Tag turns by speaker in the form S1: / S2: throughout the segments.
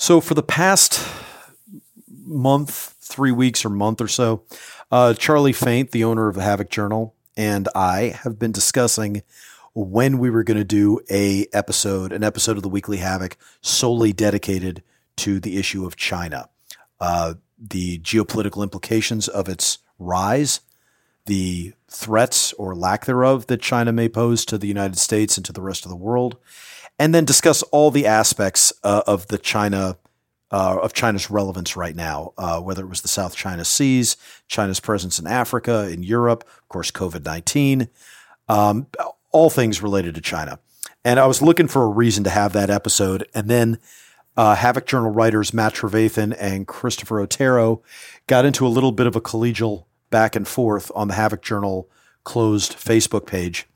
S1: So for the past month, three weeks or month or so, uh, Charlie Faint, the owner of the Havok Journal, and I have been discussing when we were going to do a episode, an episode of the Weekly Havok solely dedicated to the issue of China, uh, the geopolitical implications of its rise, the threats or lack thereof that China may pose to the United States and to the rest of the world, and then discuss all the aspects uh, of the China uh, of China's relevance right now, uh, whether it was the South China Seas, China's presence in Africa, in Europe, of course, COVID 19, um, all things related to China. And I was looking for a reason to have that episode. And then uh, Havok Journal writers Matt Trevathan and Christopher Otero got into a little bit of a collegial back and forth on the Havok Journal closed Facebook page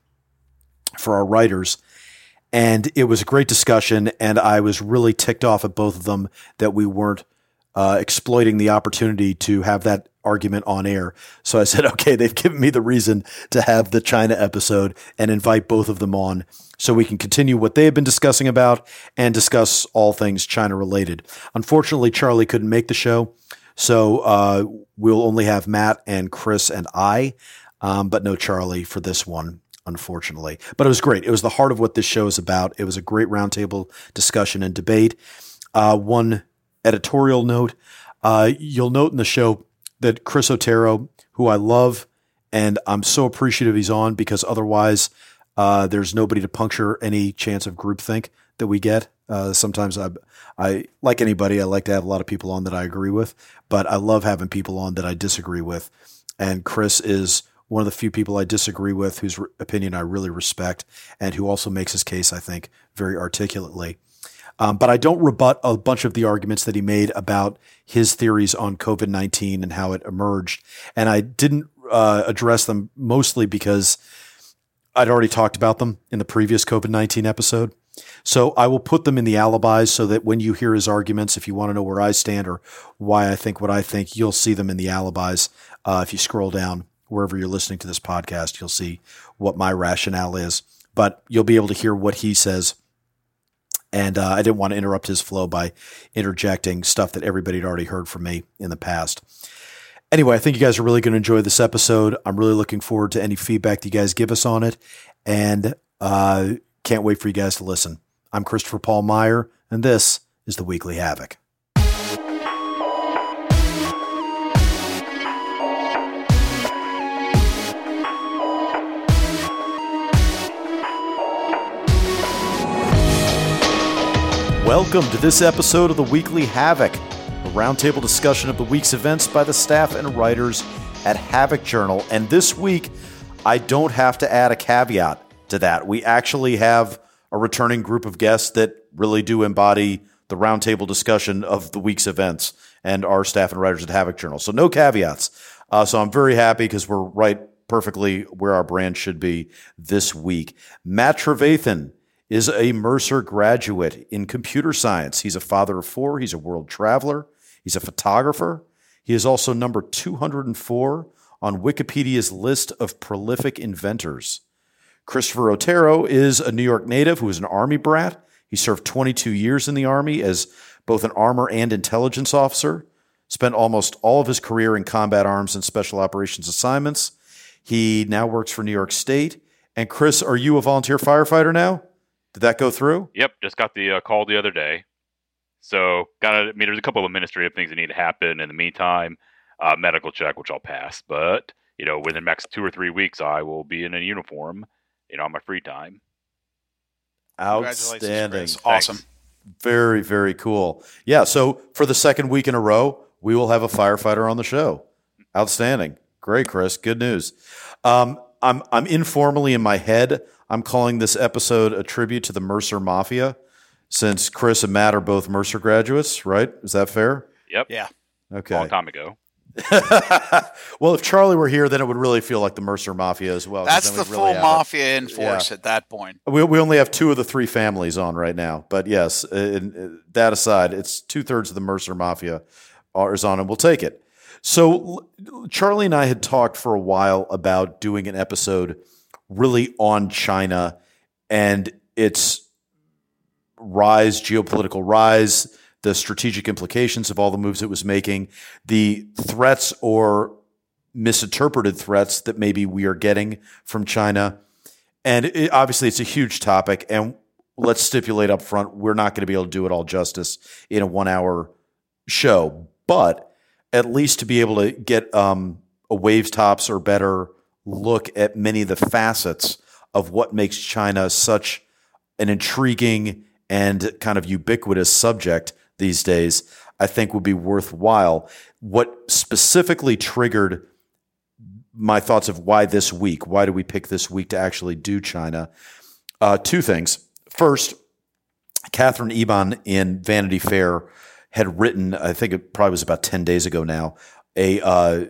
S1: for our writers. And it was a great discussion. And I was really ticked off at both of them that we weren't uh, exploiting the opportunity to have that argument on air. So I said, okay, they've given me the reason to have the China episode and invite both of them on so we can continue what they have been discussing about and discuss all things China related. Unfortunately, Charlie couldn't make the show. So uh, we'll only have Matt and Chris and I, um, but no Charlie for this one unfortunately. But it was great. It was the heart of what this show is about. It was a great roundtable discussion and debate. Uh, one editorial note uh, you'll note in the show that Chris Otero, who I love, and I'm so appreciative he's on because otherwise uh, there's nobody to puncture any chance of groupthink that we get. Uh, sometimes I, I like anybody. I like to have a lot of people on that I agree with, but I love having people on that I disagree with. And Chris is one of the few people I disagree with, whose re- opinion I really respect, and who also makes his case, I think, very articulately. Um, but I don't rebut a bunch of the arguments that he made about his theories on COVID 19 and how it emerged. And I didn't uh, address them mostly because I'd already talked about them in the previous COVID 19 episode. So I will put them in the alibis so that when you hear his arguments, if you want to know where I stand or why I think what I think, you'll see them in the alibis uh, if you scroll down wherever you're listening to this podcast, you'll see what my rationale is. But you'll be able to hear what he says. And uh, I didn't want to interrupt his flow by interjecting stuff that everybody had already heard from me in the past. Anyway, I think you guys are really going to enjoy this episode. I'm really looking forward to any feedback that you guys give us on it. And uh, can't wait for you guys to listen. I'm Christopher Paul Meyer, and this is the Weekly Havok. Welcome to this episode of the Weekly Havok, a roundtable discussion of the week's events by the staff and writers at Havok Journal. And this week, I don't have to add a caveat to that. We actually have a returning group of guests that really do embody the roundtable discussion of the week's events and our staff and writers at Havok Journal. So, no caveats. Uh, so, I'm very happy because we're right perfectly where our brand should be this week. Matt Trevathan is a Mercer graduate in computer science. He's a father of four. He's a world traveler. He's a photographer. He is also number 204 on Wikipedia's list of prolific inventors. Christopher Otero is a New York native who is an Army brat. He served 22 years in the Army as both an armor and intelligence officer, spent almost all of his career in combat arms and special operations assignments. He now works for New York State. And Chris, are you a volunteer firefighter now? Did that go through?
S2: Yep, just got the uh, call the other day. So, got to, I mean, there's a couple of administrative things that need to happen in the meantime. Uh, medical check, which I'll pass, but you know, within the next two or three weeks, I will be in a uniform, you know, on my free time.
S1: Outstanding.
S3: Awesome.
S1: Very, very cool. Yeah. So, for the second week in a row, we will have a firefighter on the show. Outstanding. Great, Chris. Good news. Um, I'm, I'm informally in my head I'm calling this episode a tribute to the Mercer Mafia, since Chris and Matt are both Mercer graduates, right? Is that fair?
S2: Yep.
S3: Yeah.
S1: Okay.
S2: Long time ago.
S1: well, if Charlie were here, then it would really feel like the Mercer Mafia as well.
S3: That's the
S1: we'd
S3: full
S1: really
S3: mafia in force at that point.
S1: We, we only have two of the three families on right now, but yes, uh, in- uh, that aside, it's two thirds of the Mercer Mafia are, is on, and we'll take it. So Charlie and I had talked for a while about doing an episode really on China and its rise, geopolitical rise, the strategic implications of all the moves it was making, the threats or misinterpreted threats that maybe we are getting from China. And it, obviously, it's a huge topic. And let's stipulate up front, we're not going to be able to do it all justice in a one hour show, but at least to be able to get um, a waves tops or better look at many of the facets of what makes China such an intriguing and kind of ubiquitous subject these days, I think would be worthwhile. What specifically triggered my thoughts of why this week, why do we pick this week to actually do China? Uh, two things. First, Katherine Eban in Vanity Fair had written, I think it probably was about 10 days ago now, a uh,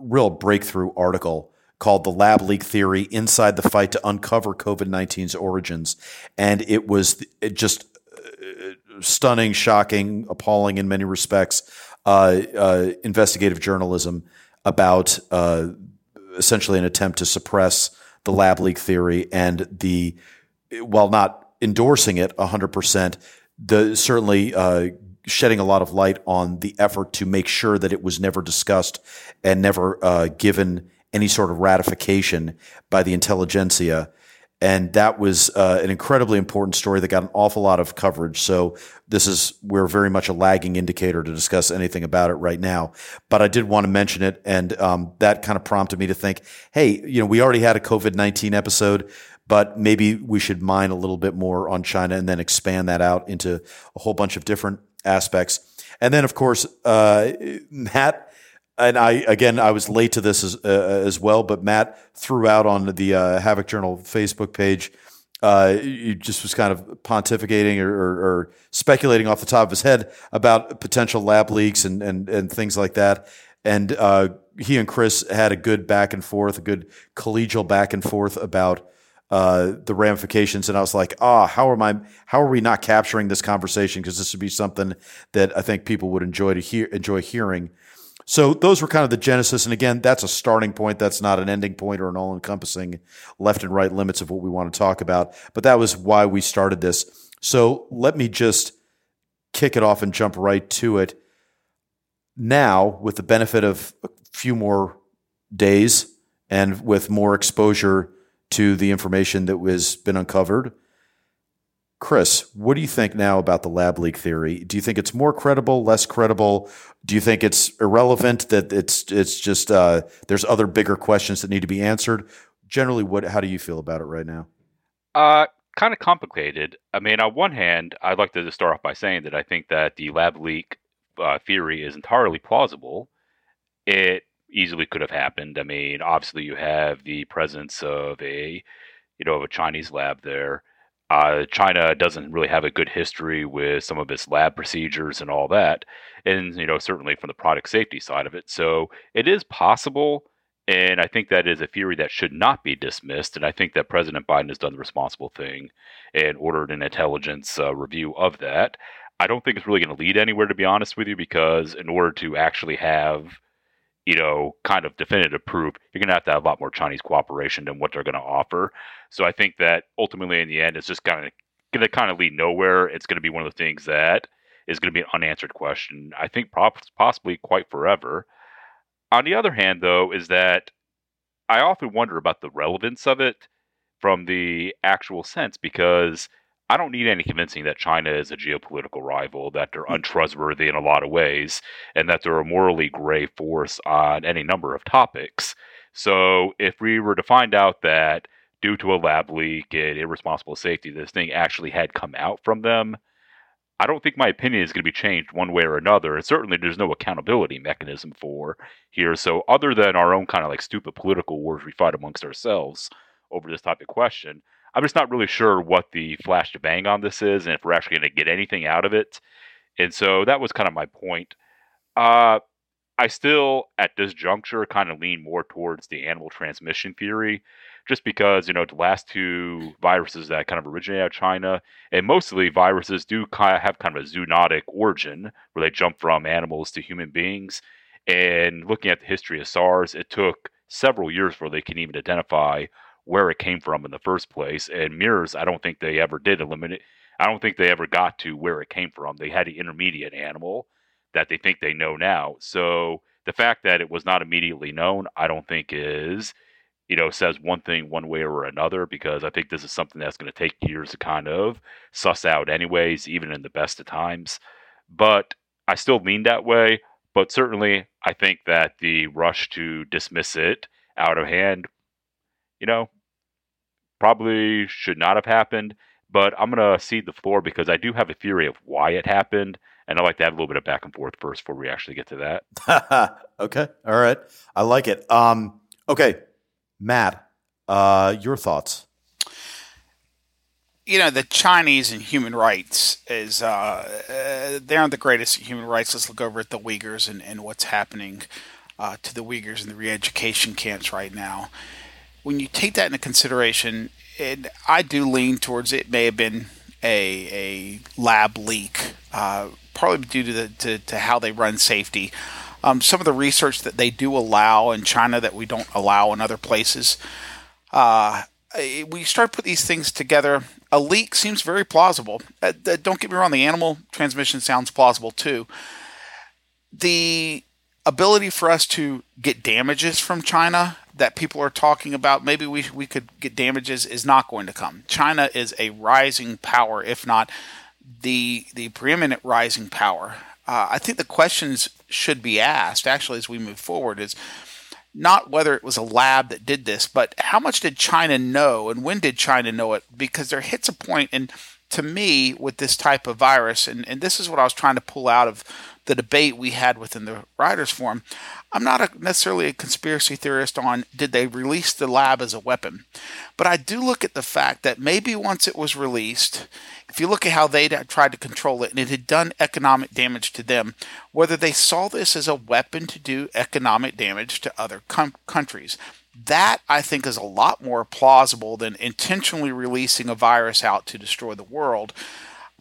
S1: real breakthrough article called The Lab Leak Theory Inside the Fight to Uncover COVID 19's Origins. And it was just uh, stunning, shocking, appalling in many respects uh, uh, investigative journalism about uh, essentially an attempt to suppress the lab leak theory and the, while not endorsing it 100%, the certainly uh, shedding a lot of light on the effort to make sure that it was never discussed and never uh, given any sort of ratification by the intelligentsia. And that was uh, an incredibly important story that got an awful lot of coverage. So this is we're very much a lagging indicator to discuss anything about it right now. But I did want to mention it, and um, that kind of prompted me to think, hey, you know, we already had a COVID nineteen episode, but maybe we should mine a little bit more on China and then expand that out into a whole bunch of different aspects. And then, of course, uh, Matt and I again I was late to this as uh, as well, but Matt threw out on the uh, Havok Journal Facebook page. Uh, he just was kind of pontificating or, or, or, speculating off the top of his head about potential lab leaks and and and things like that. And uh, he and Chris had a good back and forth, a good collegial back and forth about uh, the ramifications. And I was like, ah, oh, how am I? How are we not capturing this conversation? Because this would be something that I think people would enjoy to hear, enjoy hearing. So those were kind of the genesis. And again, that's a starting point. That's not an ending point or an all encompassing left and right limits of what we want to talk about. But that was why we started this. So let me just kick it off and jump right to it. Now, with the benefit of a few more days and with more exposure to the information that has been uncovered, Chris, what do you think now about the lab leak theory? Do you think it's more credible, less credible? Do you think it's irrelevant that it's it's just uh, there's other bigger questions that need to be answered? Generally, what how do you feel about it right now?
S2: Uh, kind of complicated. I mean, on one hand, I'd like to just start off by saying that I think that the lab leak uh, theory is entirely plausible. It easily could have happened. I mean, obviously, you have the presence of a you know of a Chinese lab there uh, China doesn't really have a good history with some of its lab procedures and all that, and you know certainly from the product safety side of it. So it is possible, and I think that is a theory that should not be dismissed. And I think that President Biden has done the responsible thing and ordered an intelligence uh, review of that. I don't think it's really going to lead anywhere, to be honest with you, because in order to actually have you know, kind of definitive proof, you're going to have to have a lot more Chinese cooperation than what they're going to offer. So I think that ultimately, in the end, it's just kind of going to kind of lead nowhere. It's going to be one of the things that is going to be an unanswered question. I think possibly quite forever. On the other hand, though, is that I often wonder about the relevance of it from the actual sense because I don't need any convincing that China is a geopolitical rival, that they're hmm. untrustworthy in a lot of ways, and that they're a morally gray force on any number of topics. So if we were to find out that due to a lab leak and irresponsible safety, this thing actually had come out from them, I don't think my opinion is going to be changed one way or another. And certainly there's no accountability mechanism for here. So other than our own kind of like stupid political wars we fight amongst ourselves over this type of question, I'm just not really sure what the flash to bang on this is and if we're actually going to get anything out of it. And so that was kind of my point. Uh, I still, at this juncture, kind of lean more towards the animal transmission theory, just because, you know, the last two viruses that kind of originated out of China, and mostly viruses do kind of have kind of a zoonotic origin where they jump from animals to human beings. And looking at the history of SARS, it took several years before they can even identify where it came from in the first place. And MERS, I don't think they ever did eliminate. I don't think they ever got to where it came from. They had an intermediate animal that they think they know now. So the fact that it was not immediately known, I don't think is, you know, says one thing one way or another because I think this is something that's going to take years to kind of suss out, anyways, even in the best of times. But I still lean that way. But certainly, I think that the rush to dismiss it out of hand, you know, probably should not have happened. But I'm going to cede the floor because I do have a theory of why it happened. And I'd like to have a little bit of back and forth first before we actually get to
S1: that. okay. All right. I like it. Um, okay. Matt, uh, your thoughts?
S3: You know, the Chinese and human rights is, uh, uh, they aren't the greatest at human rights. Let's look over at the Uyghurs and, and what's happening uh, to the Uyghurs in the re education camps right now. When you take that into consideration, it, I do lean towards it may have been a, a lab leak, uh, partly due to, the, to, to how they run safety. Um, some of the research that they do allow in China that we don't allow in other places. Uh, we start to put these things together. A leak seems very plausible. Uh, don't get me wrong, the animal transmission sounds plausible too. The ability for us to get damages from China that people are talking about, maybe we, we could get damages, is not going to come. China is a rising power, if not the the preeminent rising power. Uh, I think the questions should be asked, actually, as we move forward, is not whether it was a lab that did this, but how much did China know and when did China know it? Because there hits a point, and to me, with this type of virus, and, and this is what I was trying to pull out of the debate we had within the writers' forum. I'm not a, necessarily a conspiracy theorist on did they release the lab as a weapon, but I do look at the fact that maybe once it was released, if you look at how they tried to control it and it had done economic damage to them, whether they saw this as a weapon to do economic damage to other com- countries. That I think is a lot more plausible than intentionally releasing a virus out to destroy the world.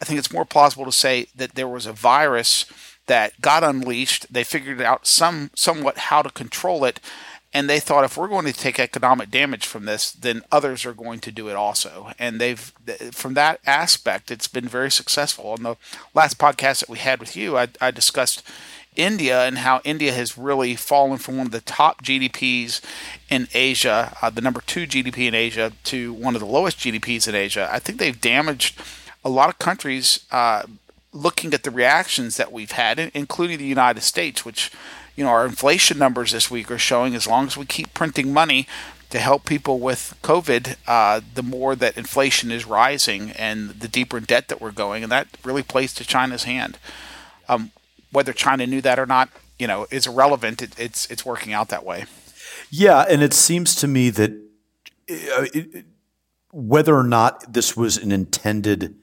S3: I think it's more plausible to say that there was a virus that got unleashed. They figured out some somewhat how to control it, and they thought if we're going to take economic damage from this, then others are going to do it also. And they've from that aspect, it's been very successful. On the last podcast that we had with you, I, I discussed. India and how India has really fallen from one of the top GDPs in Asia, uh, the number two GDP in Asia, to one of the lowest GDPs in Asia. I think they've damaged a lot of countries uh, looking at the reactions that we've had, including the United States, which you know our inflation numbers this week are showing as long as we keep printing money to help people with COVID, uh, the more that inflation is rising and the deeper in debt that we're going, and that really plays to China's hand. Um, whether China knew that or not, you know, is irrelevant. It, it's it's working out that way.
S1: Yeah, and it seems to me that uh, it, whether or not this was an intended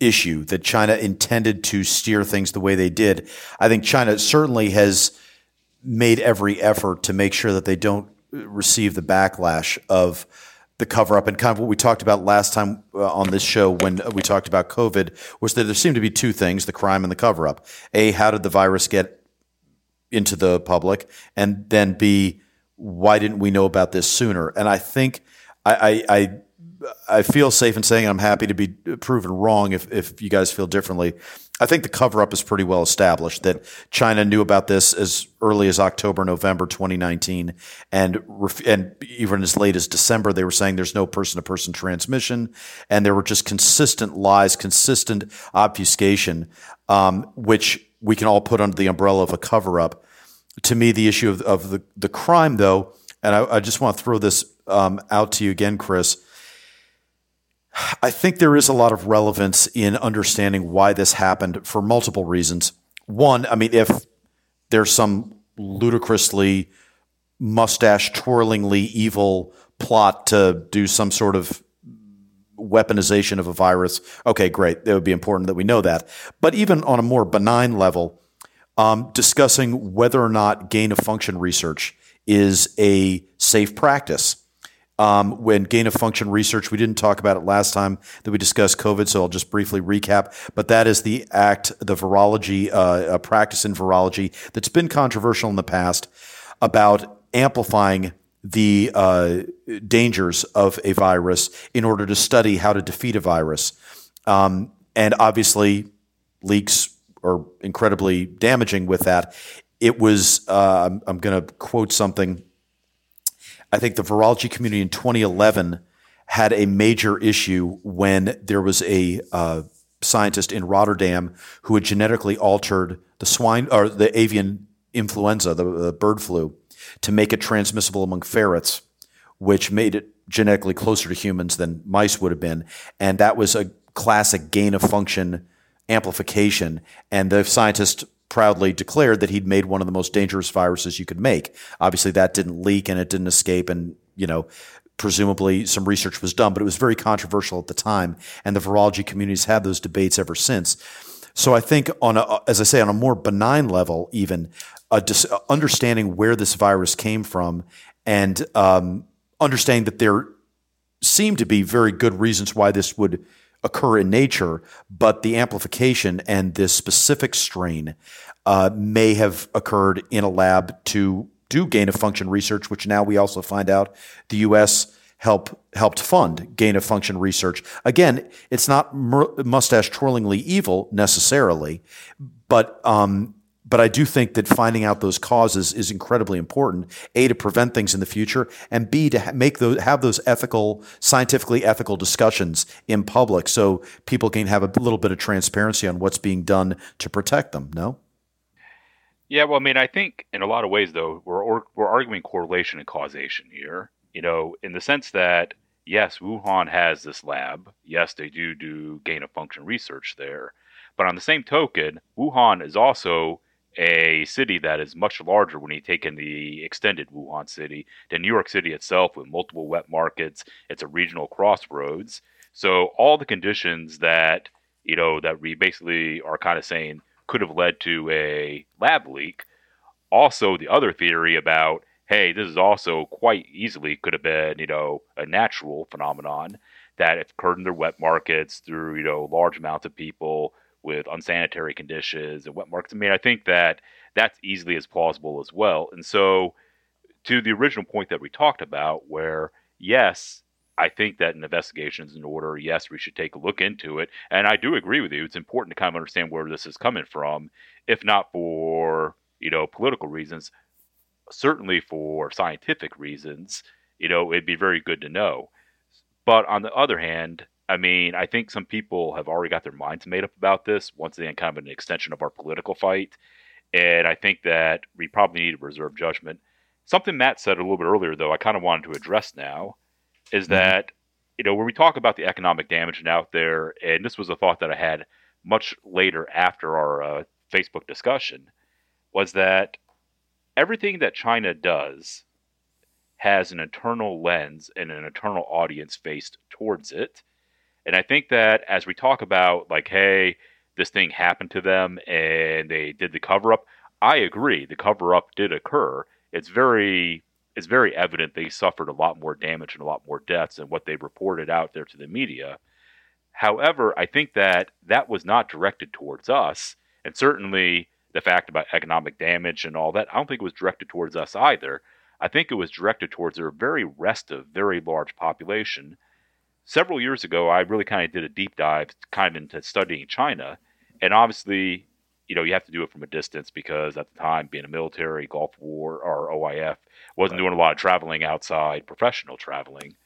S1: issue that China intended to steer things the way they did. I think China certainly has made every effort to make sure that they don't receive the backlash of the cover up and kind of what we talked about last time uh, on this show when we talked about COVID was that there seemed to be two things, the crime and the cover up. A, how did the virus get into the public? And then B, why didn't we know about this sooner? And I think I, I, I I feel safe in saying I'm happy to be proven wrong if, if you guys feel differently. I think the cover up is pretty well established that China knew about this as early as October, November 2019. And, and even as late as December, they were saying there's no person to person transmission. And there were just consistent lies, consistent obfuscation, um, which we can all put under the umbrella of a cover up. To me, the issue of, of the, the crime, though, and I, I just want to throw this um, out to you again, Chris I think there is a lot of relevance in understanding why this happened for multiple reasons. One, I mean, if there's some ludicrously mustache twirlingly evil plot to do some sort of weaponization of a virus, okay, great. It would be important that we know that. But even on a more benign level, um, discussing whether or not gain of function research is a safe practice um, when gain of function research, we didn't talk about it last time that we discussed COVID, so I'll just briefly recap. But that is the act, the virology, uh, practice in virology that's been controversial in the past about amplifying the uh, dangers of a virus in order to study how to defeat a virus. Um, and obviously, leaks are incredibly damaging with that. It was, uh, I'm, I'm going to quote something. I think the virology community in 2011 had a major issue when there was a uh, scientist in Rotterdam who had genetically altered the swine or the avian influenza, the, the bird flu, to make it transmissible among ferrets, which made it genetically closer to humans than mice would have been. And that was a classic gain of function amplification. And the scientist proudly declared that he'd made one of the most dangerous viruses you could make. Obviously, that didn't leak and it didn't escape. And, you know, presumably some research was done, but it was very controversial at the time. And the virology communities had those debates ever since. So I think on a, as I say, on a more benign level, even dis- understanding where this virus came from and um, understanding that there seem to be very good reasons why this would occur in nature, but the amplification and this specific strain uh, may have occurred in a lab to do gain of function research, which now we also find out the U.S. help helped fund gain of function research. Again, it's not mustache twirlingly evil necessarily, but um, but I do think that finding out those causes is incredibly important. A to prevent things in the future, and B to make those have those ethical, scientifically ethical discussions in public, so people can have a little bit of transparency on what's being done to protect them. No.
S2: Yeah, well, I mean, I think in a lot of ways, though, we're we're arguing correlation and causation here. You know, in the sense that yes, Wuhan has this lab. Yes, they do do gain of function research there. But on the same token, Wuhan is also a city that is much larger when you take in the extended Wuhan city than New York City itself, with multiple wet markets. It's a regional crossroads. So all the conditions that you know that we basically are kind of saying could have led to a lab leak. Also, the other theory about hey, this is also quite easily could have been you know a natural phenomenon that occurred in their wet markets through you know large amounts of people with unsanitary conditions and wet markets. I mean, I think that that's easily as plausible as well. And so, to the original point that we talked about, where yes, I think that an investigation is in order. Yes, we should take a look into it. And I do agree with you. It's important to kind of understand where this is coming from, if not for, you know, political reasons, certainly for scientific reasons. You know, it'd be very good to know. But on the other hand, I mean, I think some people have already got their minds made up about this. Once again, kind of an extension of our political fight. And I think that we probably need to reserve judgment. Something Matt said a little bit earlier, though, I kind of wanted to address now, is mm-hmm. that, you know, when we talk about the economic damage out there, and this was a thought that I had much later after our uh, Facebook discussion, was that everything that China does has an internal lens and an internal audience faced towards it. And I think that as we talk about, like, hey, this thing happened to them and they did the cover up, I agree. The cover up did occur. It's very it's very evident they suffered a lot more damage and a lot more deaths than what they reported out there to the media. However, I think that that was not directed towards us, and certainly the fact about economic damage and all that, I don't think it was directed towards us either. I think it was directed towards a very restive, very large population several years ago, I really kind of did a deep dive kind of into studying China. And obviously, you know, you have to do it from a distance because at the time, being a military, Gulf War, or OIF, wasn't right. doing a lot of traveling outside, professional traveling.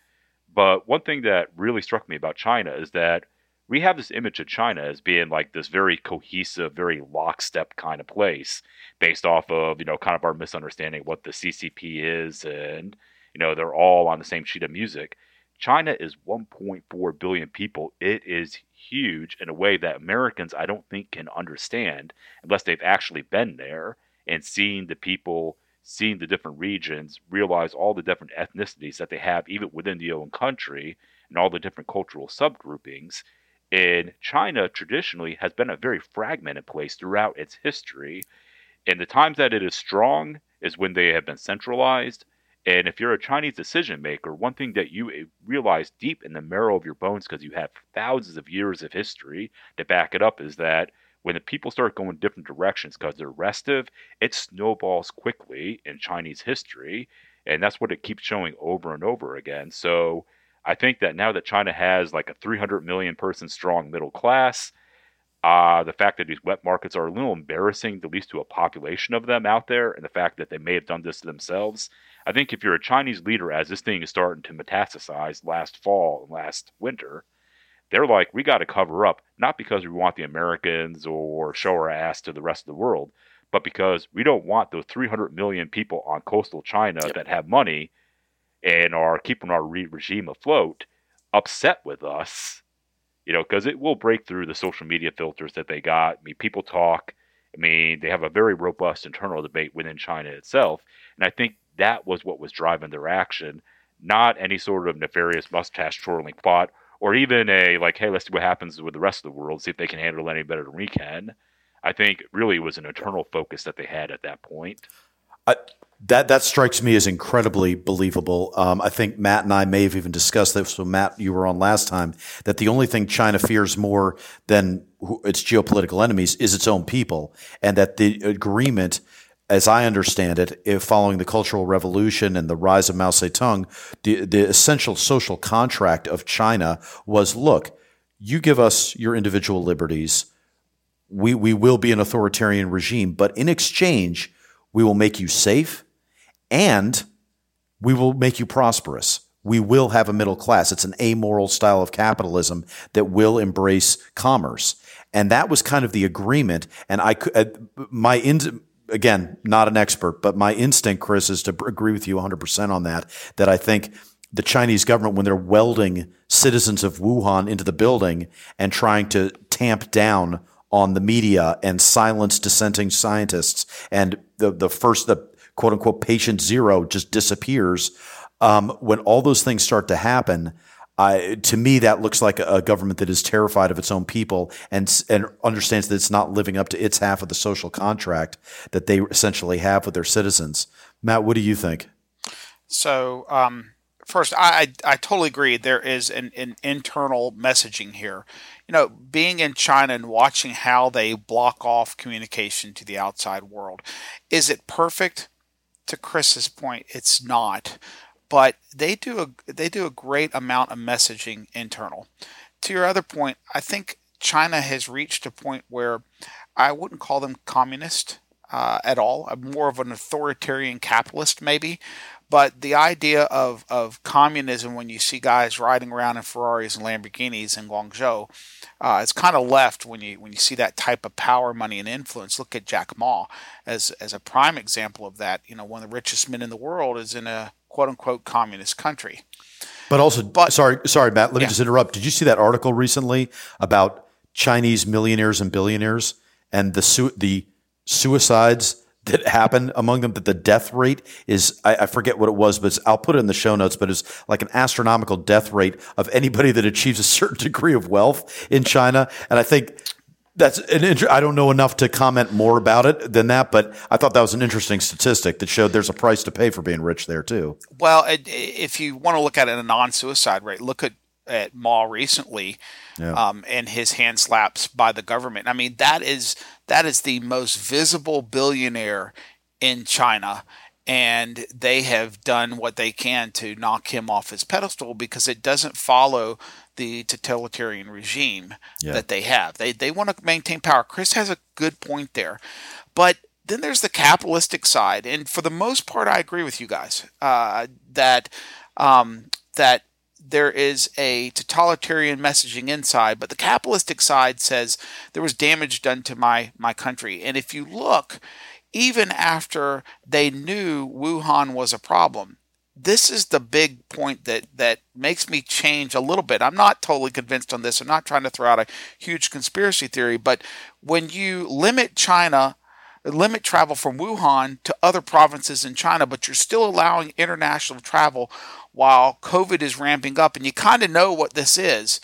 S2: But one thing that really struck me about China is that we have this image of China as being like this very cohesive, very lockstep kind of place based off of, you know, kind of our misunderstanding of what the CCP is and, you know, they're all on the same sheet of music. China is 1.4 billion people. It is huge in a way that Americans, I don't think, can understand unless they've actually been there and seen the people, seen the different regions, realize all the different ethnicities that they have, even within the own country, and all the different cultural subgroupings. And China traditionally has been a very fragmented place throughout its history. And the times that it is strong is when they have been centralized and if you're a Chinese decision maker, one thing that you eh, realize deep in the marrow of your bones, because you have thousands of years of history to back it up, is that when the people start going different directions because they're restive, it snowballs quickly in Chinese history. And that's what it keeps showing over and over again. So I think that now that China has like a 300 million person strong middle class, uh, the fact that these wet markets are a little embarrassing, at least to a population of them out there, and the fact that they may have done this to themselves. I think if you're a Chinese leader, as this thing is starting to metastasize last fall and last winter, they're like, we got to cover up, not because we want the Americans or show our ass to the rest of the world, but because we don't want those 300 million people on coastal China yep. that have money and are keeping our re- regime afloat upset with us you know, because it will break through the social media filters that they got. I mean, people talk. I mean, they have a very robust internal debate within China itself. And I think that was what was driving their action, not any sort of nefarious mustache twirling plot or even a like, hey, let's see what happens with the rest of the world, see if they can handle any better than we can. I think really was an internal focus that they had at that point.
S1: I, that that strikes me as incredibly believable. Um, I think Matt and I may have even discussed this. So Matt, you were on last time. That the only thing China fears more than its geopolitical enemies is its own people, and that the agreement, as I understand it, following the Cultural Revolution and the rise of Mao Zedong, the the essential social contract of China was: look, you give us your individual liberties, we we will be an authoritarian regime, but in exchange, we will make you safe and we will make you prosperous. We will have a middle class. It's an amoral style of capitalism that will embrace commerce. And that was kind of the agreement. And I could, uh, my, in, again, not an expert, but my instinct, Chris, is to agree with you 100% on that, that I think the Chinese government, when they're welding citizens of Wuhan into the building and trying to tamp down on the media and silence dissenting scientists and the, the first, the, quote unquote patient zero just disappears. Um, when all those things start to happen, I, to me, that looks like a, government that is terrified of its own people and and understands that it's not living up to its half of the social contract that they essentially have with their citizens. Matt, what do you think?
S3: So, um, first, I, I, I totally agree. There is an, an internal messaging here. You know, being in China and watching how they block off communication to the outside world. Is it perfect? To Chris's point, it's not. But they do a they do a great amount of messaging internal. To your other point, I think China has reached a point where I wouldn't call them communist uh, at all. I'm more of an authoritarian capitalist, maybe. But the idea of, of communism, when you see guys riding around in Ferraris and Lamborghinis in Guangzhou, uh, it's kind of left when you when you see that type of power, money, and influence. Look at Jack Ma as as a prime example of that. You know, one of the richest men in the world is in a quote unquote communist country.
S1: But also, but, sorry, sorry, Matt. Let me just interrupt. Did you see that article recently about Chinese millionaires and billionaires and the su- the suicides that happen among them that the death rate is I, I forget what it was, but I'll put it in the show notes. But it's like an astronomical death rate of anybody that achieves a certain degree of wealth in China, and I think that's an inter- I don't know enough to comment more about it than that, but I thought that was an interesting statistic that showed there's a price to pay for being rich there too.
S3: Well, if you want to look at it a non-suicide rate, look at at Ma recently, yeah. um, and his hand slaps by the government. I mean, that is that is the most visible billionaire in China. And they have done what they can to knock him off his pedestal because it doesn't follow the totalitarian regime yeah. that they have. They, they want to maintain power. Chris has a good point there. But then there's the capitalistic side. And for the most part, I agree with you guys uh, that um, that there is a totalitarian messaging inside, but the capitalistic side says there was damage done to my, my country. And if you look, even after they knew Wuhan was a problem, this is the big point that, that makes me change a little bit. I'm not totally convinced on this. I'm not trying to throw out a huge conspiracy theory, but when you limit China limit travel from Wuhan to other provinces in China, but you're still allowing international travel while COVID is ramping up, and you kind of know what this is.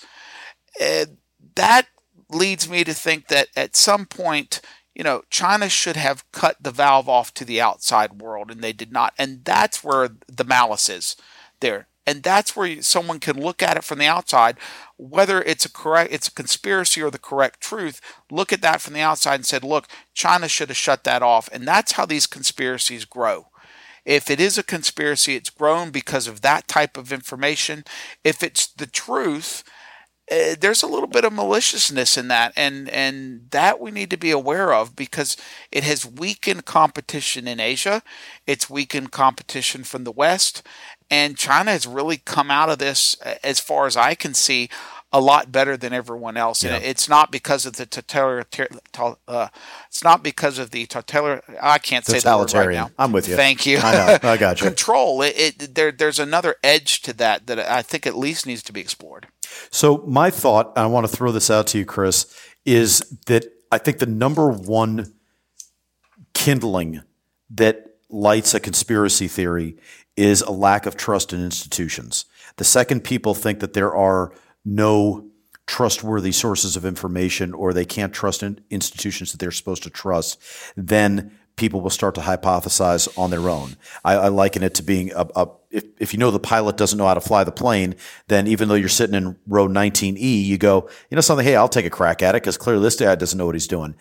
S3: Uh, that leads me to think that at some point, you know, China should have cut the valve off to the outside world, and they did not. And that's where the malice is there. And that's where someone can look at it from the outside, whether it's a correct, it's a conspiracy or the correct truth. Look at that from the outside and said, look, China should have shut that off. And that's how these conspiracies grow If it is a conspiracy, it's grown because of that type of information. If it's the truth, uh, there's a little bit of maliciousness in that, and and that we need to be aware of because it has weakened competition in Asia, it's weakened competition from the West, and China has really come out of this, as far as I can see, a lot better than everyone else. Yeah. And it's not because of the totalitarian. Uh, it's not because of the totalitarian. I can't say that right now.
S1: I'm with you.
S3: Thank you.
S1: I know. I got you.
S3: Control. It, it, there, there's another edge to that that I think at least needs to be explored.
S1: So my thought, and I want to throw this out to you, Chris, is that I think the number one kindling that lights a conspiracy theory is a lack of trust in institutions. The second people think that there are no trustworthy sources of information or they can't trust in institutions that they're supposed to trust, then people will start to hypothesize on their own. I, I liken it to being a, a if, if you know the pilot doesn't know how to fly the plane, then even though you're sitting in row 19E, you go, you know something, hey, I'll take a crack at it because clearly this guy doesn't know what he's doing.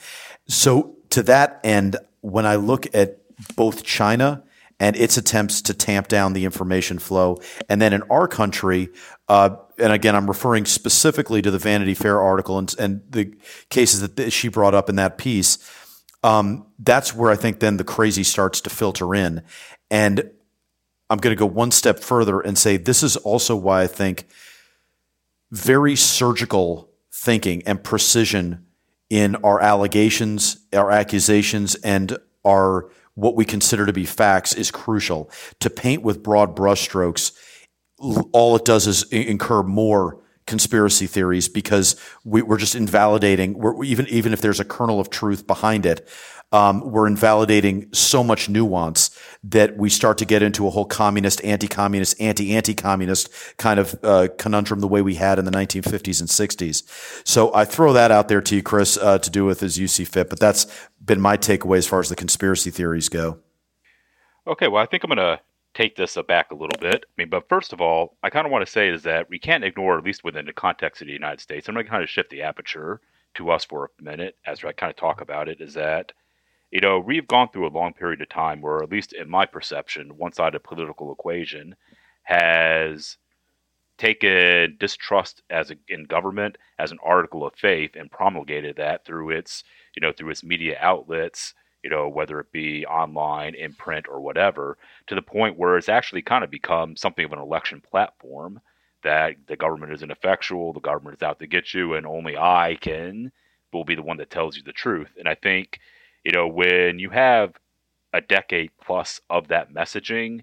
S1: So to that end, when I look at both China and its attempts to tamp down the information flow, and then in our country, uh, and again, I'm referring specifically to the Vanity Fair article and, and the cases that she brought up in that piece. Um, that's where I think then the crazy starts to filter in. And I'm going to go one step further and say this is also why I think very surgical thinking and precision in our allegations, our accusations, and our what we consider to be facts is crucial. To paint with broad brushstrokes all it does is incur more conspiracy theories because we, are just invalidating. We're, even even if there's a kernel of truth behind it, um, we're invalidating so much nuance that we start to get into a whole communist, anti-communist, anti-anti-communist kind of uh, conundrum the way we had in the 1950s and 60s. So I throw that out there to you, Chris, uh, to do with as you see fit. But that's been my takeaway as far as the conspiracy theories go.
S2: Okay, well, I think I'm going to take this back a little bit. I mean, but first of all, I kind of want to say is that we can't ignore, at least within the context of the United States, I'm going to kind of shift the aperture to us for a minute as I kind of talk about it, is that, you know, we've gone through a long period of time where, at least in my perception, one side of the political equation has taken distrust as a, in government as an article of faith and promulgated that through its, you know, through its media outlets you know, whether it be online, in print, or whatever, to the point where it's actually kind of become something of an election platform that the government is ineffectual, the government is out to get you, and only I can will be the one that tells you the truth. And I think, you know, when you have a decade plus of that messaging,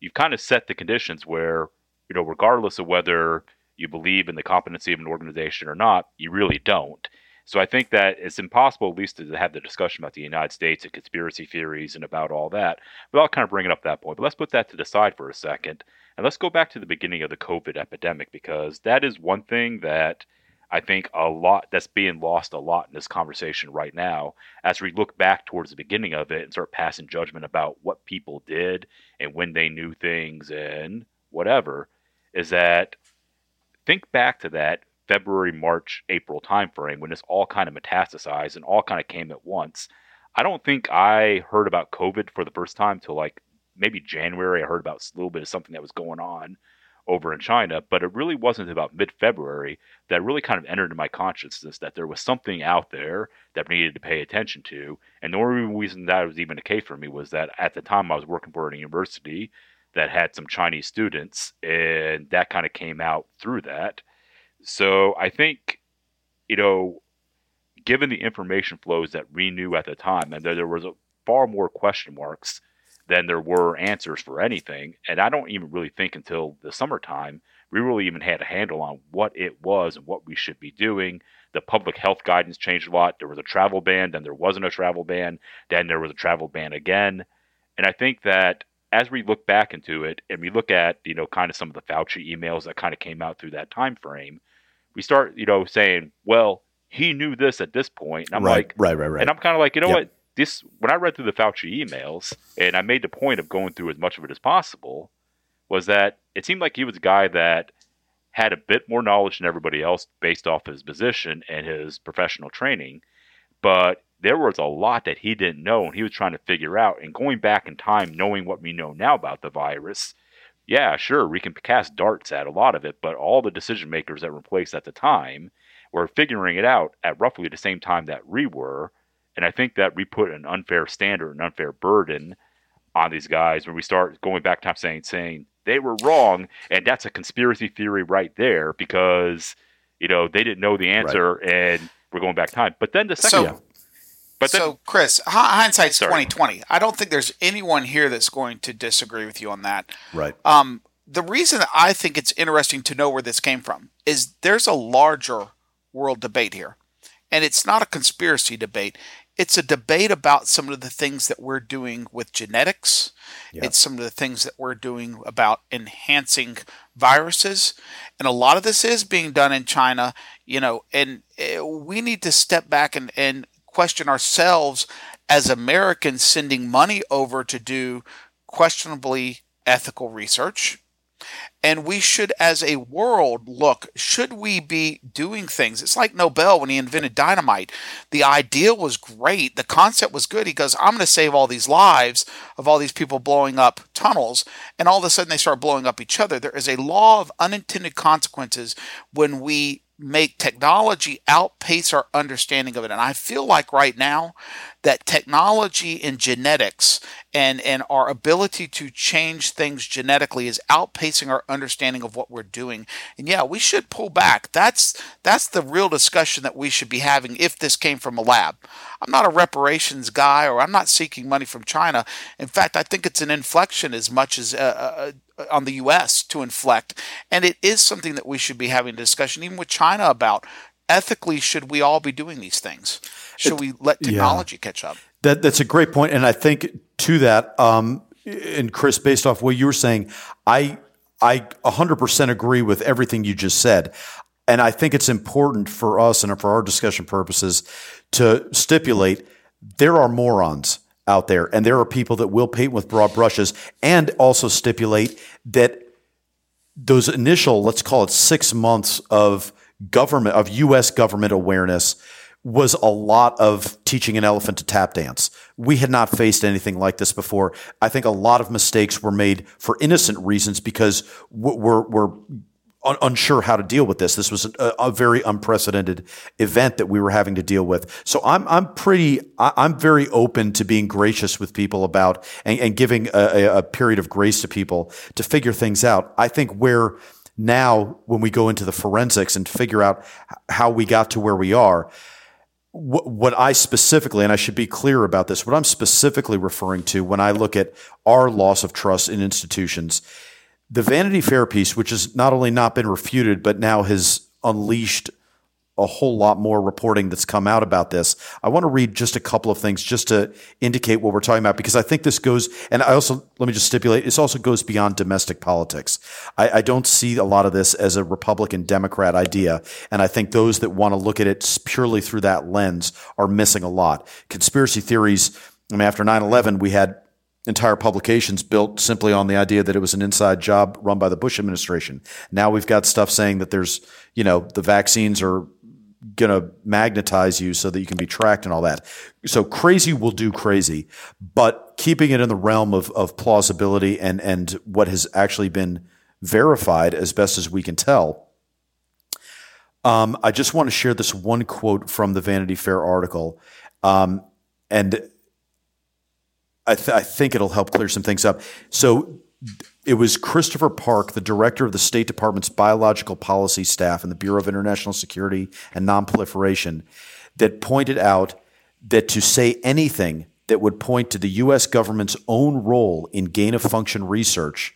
S2: you've kind of set the conditions where, you know, regardless of whether you believe in the competency of an organization or not, you really don't. So I think that it's impossible, at least, to have the discussion about the United States and conspiracy theories and about all that without kind of bringing up that point. But let's put that to the side for a second. And let's go back to the beginning of the COVID epidemic because that is one thing that I think a lot that's being lost a lot in this conversation right now as we look back towards the beginning of it and start passing judgment about what people did and when they knew things and whatever is that think back to that February, March, April timeframe when this all kind of metastasized and all kind of came at once. I don't think I heard about COVID for the first time till like maybe January. I heard about a little bit of something that was going on over in China, but it really wasn't about mid February that really kind of entered into my consciousness that there was something out there that we needed to pay attention to. And the only reason that was even the case for me was that at the time I was working for a university that had some Chinese students, and that kind of came out through that. So I think, you know, given the information flows that we knew at the time, and there, there was a, far more question marks than there were answers for anything. And I don't even really think until the summertime we really even had a handle on what it was and what we should be doing. The public health guidance changed a lot. There was a travel ban, then there wasn't a travel ban, then there was a travel ban again. And I think that as we look back into it and we look at, you know, kind of some of the Fauci emails that kind of came out through that time frame, we start, you know, saying, well, he knew this at this point. And I'm
S1: right,
S2: like,
S1: right, right, right.
S2: And I'm kind of like, you know yep. what? This when I read through the Fauci emails, and I made the point of going through as much of it as possible, was that it seemed like he was a guy that had a bit more knowledge than everybody else based off his position and his professional training, but there was a lot that he didn't know and he was trying to figure out. And going back in time, knowing what we know now about the virus, yeah, sure, we can cast darts at a lot of it, but all the decision makers that were in place at the time were figuring it out at roughly the same time that we were. And I think that we put an unfair standard, an unfair burden on these guys when we start going back time saying saying they were wrong, and that's a conspiracy theory right there because you know they didn't know the answer right. and we're going back time. But then the second,
S3: so, but then, so Chris, hindsight's twenty twenty. I don't think there's anyone here that's going to disagree with you on that.
S1: Right.
S3: Um, the reason I think it's interesting to know where this came from is there's a larger world debate here, and it's not a conspiracy debate it's a debate about some of the things that we're doing with genetics. Yep. It's some of the things that we're doing about enhancing viruses. And a lot of this is being done in China, you know, and eh, we need to step back and, and question ourselves as Americans sending money over to do questionably ethical research and we should, as a world, look, should we be doing things? It's like Nobel when he invented dynamite. The idea was great, the concept was good. He goes, I'm going to save all these lives of all these people blowing up tunnels. And all of a sudden they start blowing up each other. There is a law of unintended consequences when we make technology outpace our understanding of it. And I feel like right now that technology and genetics and, and our ability to change things genetically is outpacing our understanding of what we're doing. And yeah, we should pull back. That's that's the real discussion that we should be having if this came from a lab. I'm not a reparations guy or I'm not seeking money from China. In fact, I think it's an inflection as much as uh, uh, on the US to inflect. And it is something that we should be having a discussion even with China about ethically should we all be doing these things? Should it, we let technology yeah. catch up?
S1: That that's a great point, and I think to that, um, and Chris, based off what you were saying, I I 100% agree with everything you just said. And I think it's important for us and for our discussion purposes to stipulate there are morons out there and there are people that will paint with broad brushes and also stipulate that those initial, let's call it six months of government, of U.S. government awareness was a lot of teaching an elephant to tap dance. We had not faced anything like this before. I think a lot of mistakes were made for innocent reasons because we're, we're un- unsure how to deal with this. This was a, a, very unprecedented event that we were having to deal with. So I'm, I'm pretty, I'm very open to being gracious with people about and, and giving a, a period of grace to people to figure things out. I think where now, when we go into the forensics and figure out how we got to where we are, what I specifically, and I should be clear about this, what I'm specifically referring to when I look at our loss of trust in institutions, the Vanity Fair piece, which has not only not been refuted, but now has unleashed a whole lot more reporting that's come out about this. I want to read just a couple of things just to indicate what we're talking about because I think this goes, and I also, let me just stipulate, this also goes beyond domestic politics. I, I don't see a lot of this as a Republican Democrat idea. And I think those that want to look at it purely through that lens are missing a lot. Conspiracy theories, I mean, after 9 11, we had entire publications built simply on the idea that it was an inside job run by the Bush administration. Now we've got stuff saying that there's, you know, the vaccines are going to magnetize you so that you can be tracked and all that. So crazy will do crazy, but keeping it in the realm of, of plausibility and, and what has actually been verified as best as we can tell. Um, I just want to share this one quote from the Vanity Fair article. Um, and I, th- I think it'll help clear some things up. So it was Christopher Park, the director of the State Department's biological policy staff and the Bureau of International Security and Nonproliferation, that pointed out that to say anything that would point to the U.S. government's own role in gain of function research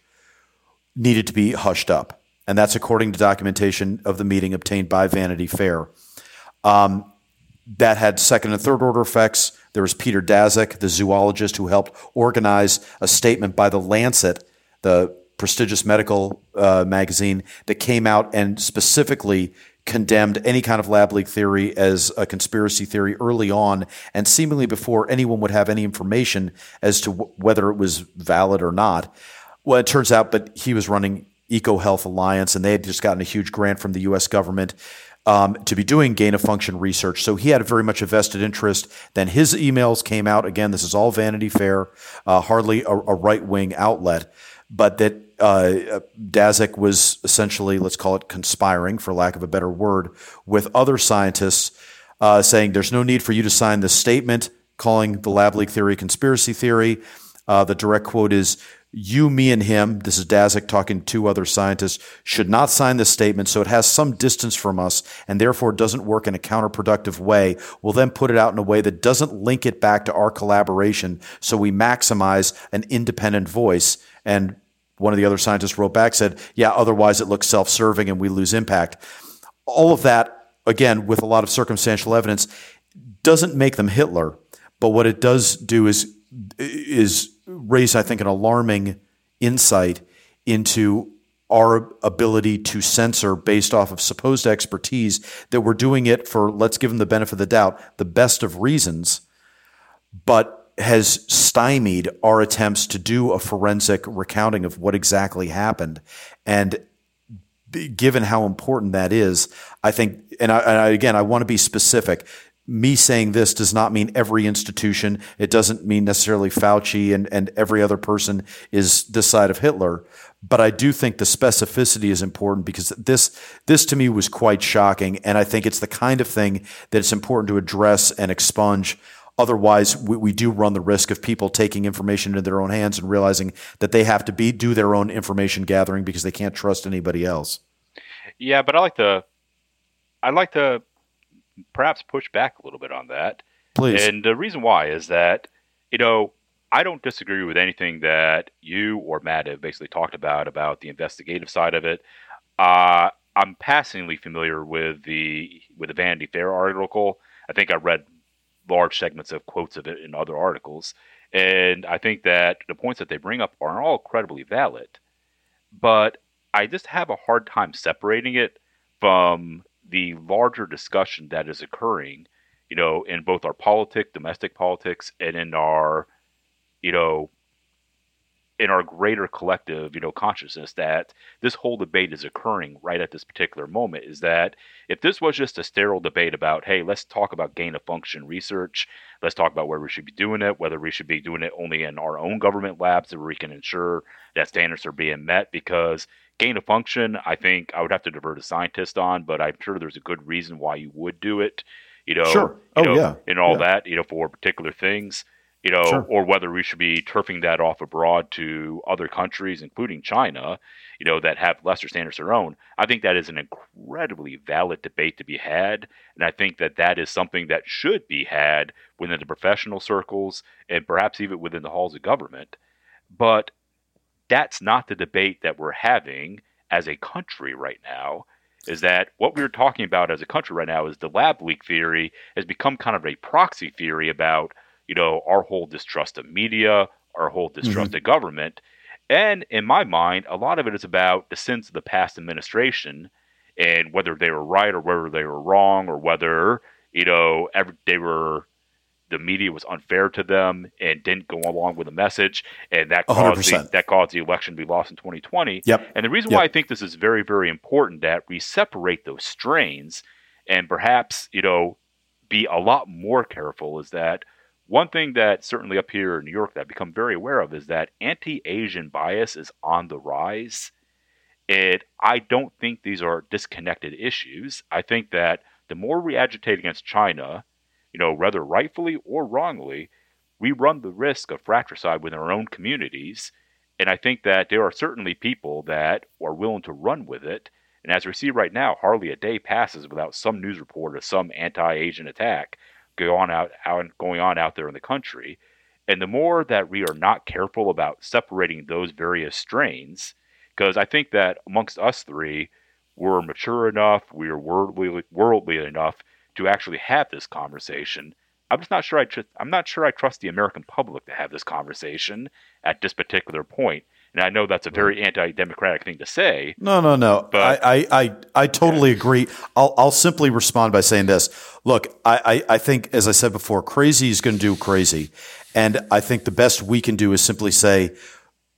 S1: needed to be hushed up. And that's according to documentation of the meeting obtained by Vanity Fair. Um, that had second and third order effects. There was Peter Daszak, the zoologist who helped organize a statement by the Lancet the prestigious medical uh, magazine that came out and specifically condemned any kind of lab leak theory as a conspiracy theory early on and seemingly before anyone would have any information as to w- whether it was valid or not. Well, it turns out, but he was running EcoHealth Alliance and they had just gotten a huge grant from the US government. um, to be doing gain of function research. So he had very much a vested interest. Then his emails came out. Again, this is all Vanity Fair, uh, hardly a, a right wing outlet, but that uh, Daszak was essentially, let's call it conspiring, for lack of a better word, with other scientists, uh, saying there's no need for you to sign this statement, calling the lab leak theory conspiracy theory. Uh, the direct quote is you, me, and him, this is Daszak talking to other scientists, should not sign this statement so it has some distance from us and therefore doesn't work in a counterproductive way. We'll then put it out in a way that doesn't link it back to our collaboration so we maximize an independent voice. And one of the other scientists wrote back, said, yeah, otherwise it looks self serving and we lose impact. All of that, again, with a lot of circumstantial evidence, doesn't make them Hitler. But what it does do is, is raise, I think, an alarming insight into our ability to censor based off of supposed expertise that we're doing it for, let's give them the benefit of the doubt, the best of reasons, but has stymied our attempts to do a forensic recounting of what exactly happened. And given how important that is, I think, and, I, and I, again, I want to be specific me saying this does not mean every institution. It doesn't mean necessarily Fauci and, and every other person is this side of Hitler. But I do think the specificity is important because this this to me was quite shocking, and I think it's the kind of thing that it's important to address and expunge. Otherwise, we, we do run the risk of people taking information into their own hands and realizing that they have to be do their own information gathering because they can't trust anybody else.
S2: Yeah, but I like to I like to perhaps push back a little bit on that.
S1: Please.
S2: And the reason why is that, you know, I don't disagree with anything that you or Matt have basically talked about about the investigative side of it. Uh, I'm passingly familiar with the with the Vanity Fair article. I think I read large segments of quotes of it in other articles, and I think that the points that they bring up are all credibly valid. But I just have a hard time separating it from the larger discussion that is occurring, you know, in both our politics, domestic politics, and in our, you know, in our greater collective, you know, consciousness that this whole debate is occurring right at this particular moment is that if this was just a sterile debate about, hey, let's talk about gain of function research, let's talk about where we should be doing it, whether we should be doing it only in our own government labs so we can ensure that standards are being met, because gain of function, I think I would have to divert a scientist on, but I'm sure there's a good reason why you would do it. You know,
S1: sure.
S2: Oh
S1: know, yeah,
S2: and all
S1: yeah.
S2: that. You know, for particular things. You know,
S1: Sure.
S2: or whether we should be turfing that off abroad to other countries, including China. You know, that have lesser standards of their own. I think that is an incredibly valid debate to be had, and I think that that is something that should be had within the professional circles and perhaps even within the halls of government. But that's not the debate that we're having as a country right now. Is that what we're talking about as a country right now? Is the lab leak theory has become kind of a proxy theory about you know our whole distrust of media, our whole distrust of government, and in my mind, a lot of it is about the sins of the past administration and whether they were right or whether they were wrong or whether you know every, they were the media was unfair to them and didn't go along with the message, and that caused the, that caused the election to be lost in 2020.
S1: Yep.
S2: And the reason
S1: Yep.
S2: why I think this is very, very important that we separate those strains and perhaps, you know, be a lot more careful is that one thing that certainly up here in New York that I've become very aware of is that anti-Asian bias is on the rise. And I don't think these are disconnected issues. I think that the more we agitate against China, you know, whether rightfully or wrongly, we run the risk of fratricide within our own communities. And I think that there are certainly people that are willing to run with it. And as we see right now, hardly a day passes without some news report of some anti-Asian attack going on out, out going on out there in the country. And the more that we are not careful about separating those various strains, because I think that amongst us three, we're mature enough, we are worldly, worldly enough to actually have this conversation. I'm just not sure I tr- I'm not sure I trust the American public to have this conversation at this particular point. And I know that's a very anti-democratic thing to say.
S1: No, no, no.
S2: But-
S1: I, I, I, I totally agree. I'll, I'll simply respond by saying this. Look, I, I, I think, as I said before, crazy is going to do crazy. And I think the best we can do is simply say,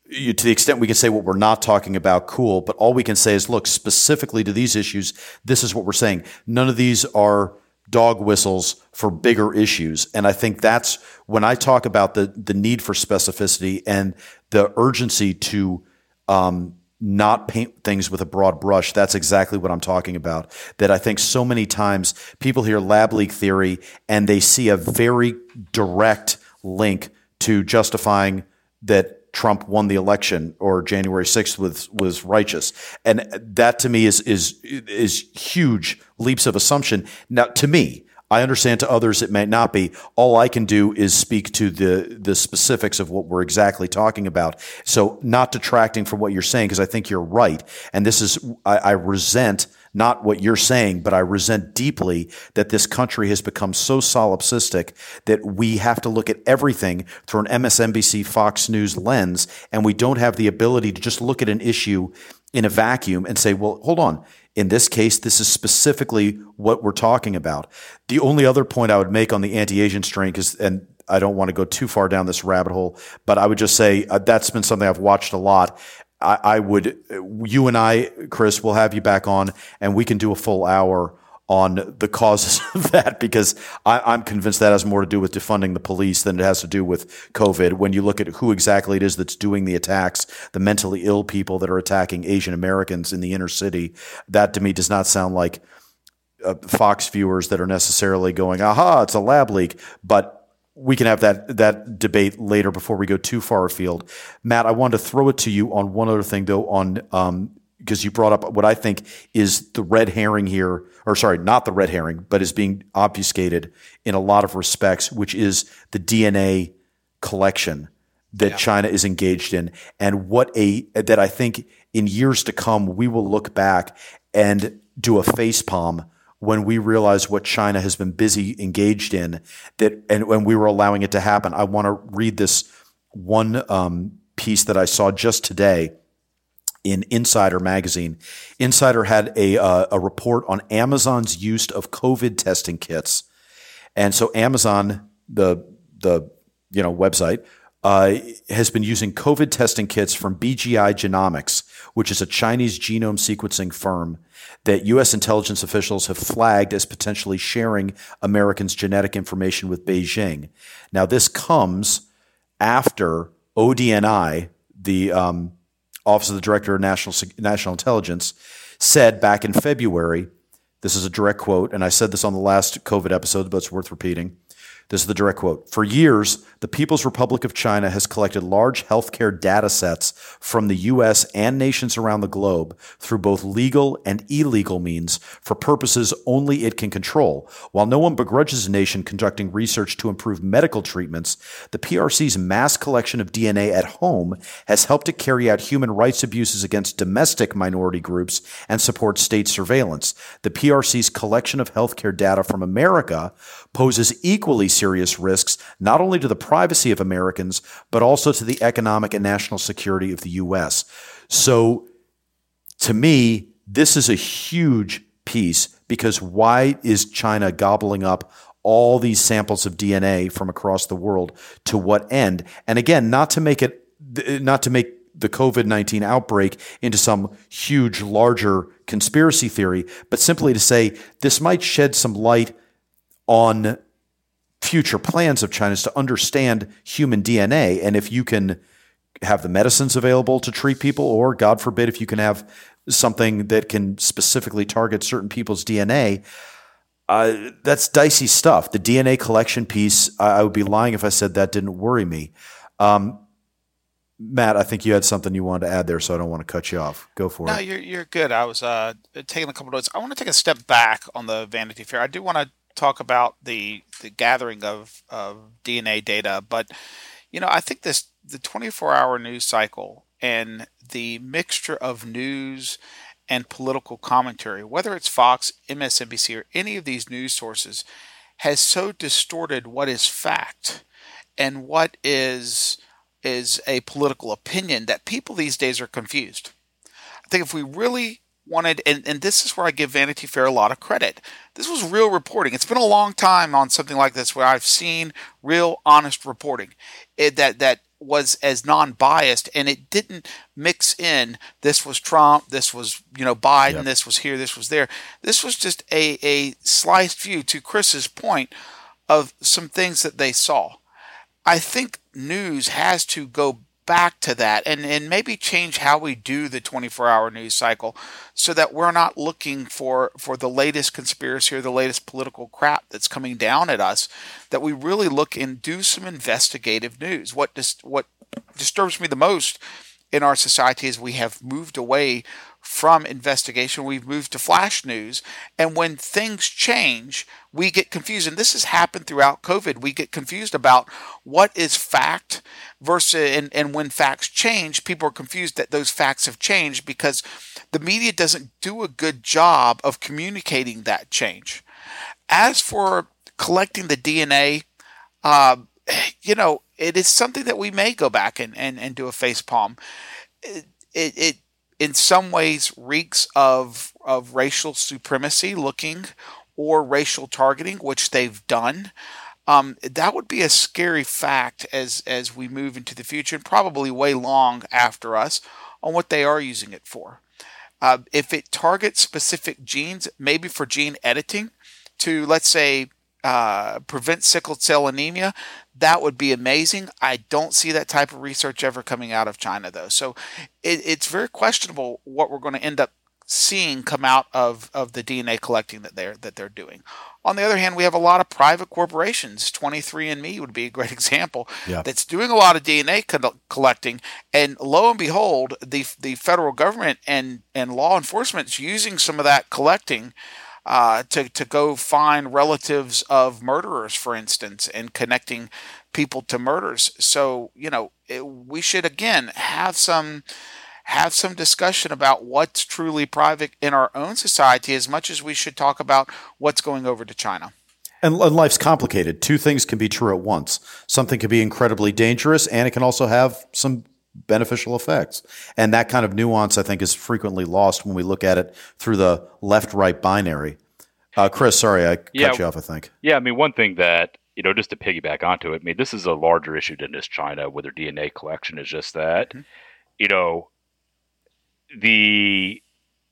S1: you, to the extent we can say what we're not talking about, cool. But all we can say is, look, specifically to these issues, this is what we're saying. None of these are dog whistles for bigger issues. And I think that's when I talk about the the need for specificity and the urgency to um, not paint things with a broad brush. That's exactly what I'm talking about. That I think so many times people hear lab leak theory and they see a very direct link to justifying that Trump won the election or January 6th was was righteous. And that to me is is is huge leaps of assumption. Now to me, I understand to others it may not be. All I can do is speak to the the specifics of what we're exactly talking about. So not detracting from what you're saying because I think you're right. And this is I, I resent not what you're saying, but I resent deeply that this country has become so solipsistic that we have to look at everything through an MSNBC Fox News lens, and we don't have the ability to just look at an issue in a vacuum and say, well, hold on. In this case, this is specifically what we're talking about. The only other point I would make on the anti-Asian strain is, and I don't want to go too far down this rabbit hole, but I would just say uh, that's been something I've watched a lot. I, I would, you and I, Chris, will have you back on and we can do a full hour on the causes of that because I, am convinced that has more to do with defunding the police than it has to do with COVID. When you look at who exactly it is that's doing the attacks, the mentally ill people that are attacking Asian Americans in the inner city, that to me does not sound like uh, Fox viewers that are necessarily going, aha, it's a lab leak. But we can have that that debate later before we go too far afield. Matt, I wanted to throw it to you on one other thing though on um, because you brought up what I think is the red herring here, or sorry, not the red herring, but is being obfuscated in a lot of respects, which is the DNA collection that yeah. China is engaged in, and what a that I think in years to come we will look back and do a face palm when we realize what China has been busy engaged in that, and when we were allowing it to happen. I want to read this one um, piece that I saw just today in Insider magazine. Insider had a uh, a report on Amazon's use of COVID testing kits, and so Amazon, the the you know website, uh, has been using COVID testing kits from BGI Genomics, which is a Chinese genome sequencing firm that U.S. intelligence officials have flagged as potentially sharing Americans' genetic information with Beijing. Now, this comes after ODNI, the um, Office of the Director of National, National Intelligence, said back in February, this is a direct quote, and I said this on the last COVID episode, but it's worth repeating. This is the direct quote. For years, the People's Republic of China has collected large healthcare data sets from the U.S. and nations around the globe through both legal and illegal means for purposes only it can control. While no one begrudges a nation conducting research to improve medical treatments, the PRC's mass collection of DNA at home has helped to carry out human rights abuses against domestic minority groups and support state surveillance. The PRC's collection of healthcare data from America poses equally serious risks not only to the privacy of Americans, but also to the economic and national security of the U.S. So, to me, this is a huge piece because why is China gobbling up all these samples of DNA from across the world to what end? And again, not to make it, not to make the COVID 19 outbreak into some huge, larger conspiracy theory, but simply to say this might shed some light on future plans of China's to understand human DNA. And if you can have the medicines available to treat people, or God forbid, if you can have something that can specifically target certain people's DNA, uh, that's dicey stuff. The DNA collection piece, I, I, would be lying if I said that didn't worry me. Um, Matt, I think you had something you wanted to add there, so I don't want to cut you off. Go for
S3: no,
S1: it.
S3: No, you're, you're good. I was uh, taking a couple notes. I want to take a step back on the Vanity Fair. I do want to talk about the the gathering of, of DNA data, but you know, I think this the 24 hour news cycle and the mixture of news and political commentary, whether it's Fox, MSNBC, or any of these news sources, has so distorted what is fact and what is is a political opinion that people these days are confused. I think if we really wanted, and, and this is where I give Vanity Fair a lot of credit. This was real reporting. It's been a long time on something like this where I've seen real, honest reporting it, that that was as non-biased and it didn't mix in this was Trump, this was you know Biden, yep. this was here, this was there. This was just a a sliced view to Chris's point of some things that they saw. I think news has to go back to that and, and maybe change how we do the 24 hour news cycle so that we're not looking for, for the latest conspiracy or the latest political crap that's coming down at us, that we really look and do some investigative news. What, dis- what disturbs me the most in our society is we have moved away from investigation. We've moved to flash news. And when things change, we get confused. And this has happened throughout COVID. We get confused about what is fact versus, and, and when facts change, people are confused that those facts have changed because the media doesn't do a good job of communicating that change. As for collecting the DNA, uh, you know, it is something that we may go back and, and, and do a face palm. It, it, it in some ways reeks of of racial supremacy looking or racial targeting, which they've done. Um, that would be a scary fact as as we move into the future and probably way long after us on what they are using it for. Uh, if it targets specific genes, maybe for gene editing, to let's say uh, prevent sickle cell anemia, that would be amazing. I don't see that type of research ever coming out of China, though. So it, it's very questionable what we're going to end up seeing come out of, of the DNA collecting that they're that they're doing. On the other hand, we have a lot of private corporations. 23andMe would be a great example yeah. that's doing a lot of DNA co- collecting, and lo and behold, the the federal government and and law enforcement is using some of that collecting uh, to to go find relatives of murderers, for instance, and connecting people to murders. So you know, it, we should again have some have some discussion about what's truly private in our own society, as much as we should talk about what's going over to China.
S1: And, and life's complicated. Two things can be true at once. Something can be incredibly dangerous, and it can also have some beneficial effects. And that kind of nuance, I think, is frequently lost when we look at it through the left right binary. Uh, Chris, sorry, I cut you off, I think.
S2: Yeah, I mean, one thing that, you know, just to piggyback onto it, I mean, this is a larger issue than just China with their DNA collection, is just that, mm-hmm. you know, the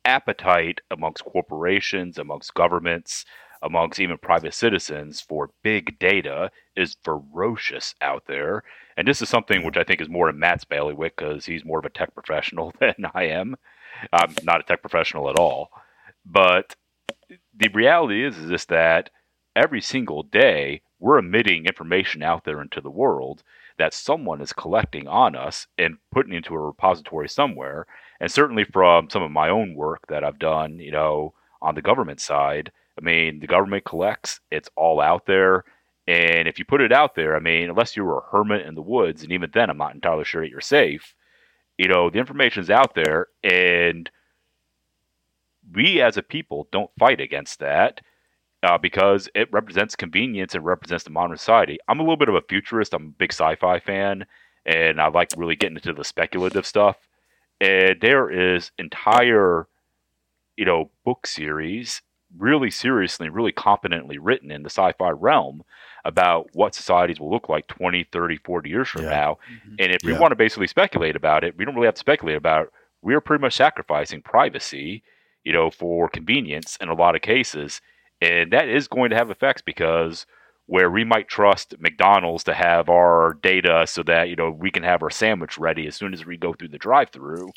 S2: appetite amongst corporations, amongst governments, amongst even private citizens for big data is ferocious out there. And this is something which I think is more in Matt's bailiwick because he's more of a tech professional than I am. I'm not a tech professional at all. But the reality is, is that every single day we're emitting information out there into the world that someone is collecting on us and putting into a repository somewhere. And certainly from some of my own work that I've done, you know, on the government side, I mean, the government collects, it's all out there. And if you put it out there, I mean, unless you were a hermit in the woods, and even then, I'm not entirely sure that you're safe. You know, the information's out there, and we as a people don't fight against that uh, because it represents convenience and represents the modern society. I'm a little bit of a futurist. I'm a big sci-fi fan, and I like really getting into the speculative stuff. And there is entire, you know, book series really seriously, really competently written in the sci-fi realm about what societies will look like 20, 30, 40 years from yeah. now. Mm-hmm. And if yeah. we want to basically speculate about it, we don't really have to speculate about it. We're pretty much sacrificing privacy, you know, for convenience in a lot of cases. And that is going to have effects because where we might trust McDonald's to have our data so that, you know, we can have our sandwich ready as soon as we go through the drive through.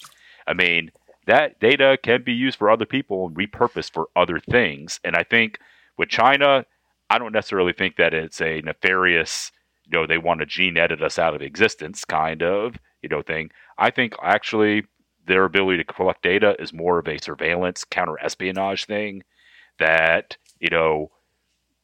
S2: I mean, that data can be used for other people and repurposed for other things. And I think with China, I don't necessarily think that it's a nefarious, you know, they want to gene edit us out of existence kind of, you know, thing. I think actually their ability to collect data is more of a surveillance, counter espionage thing that, you know,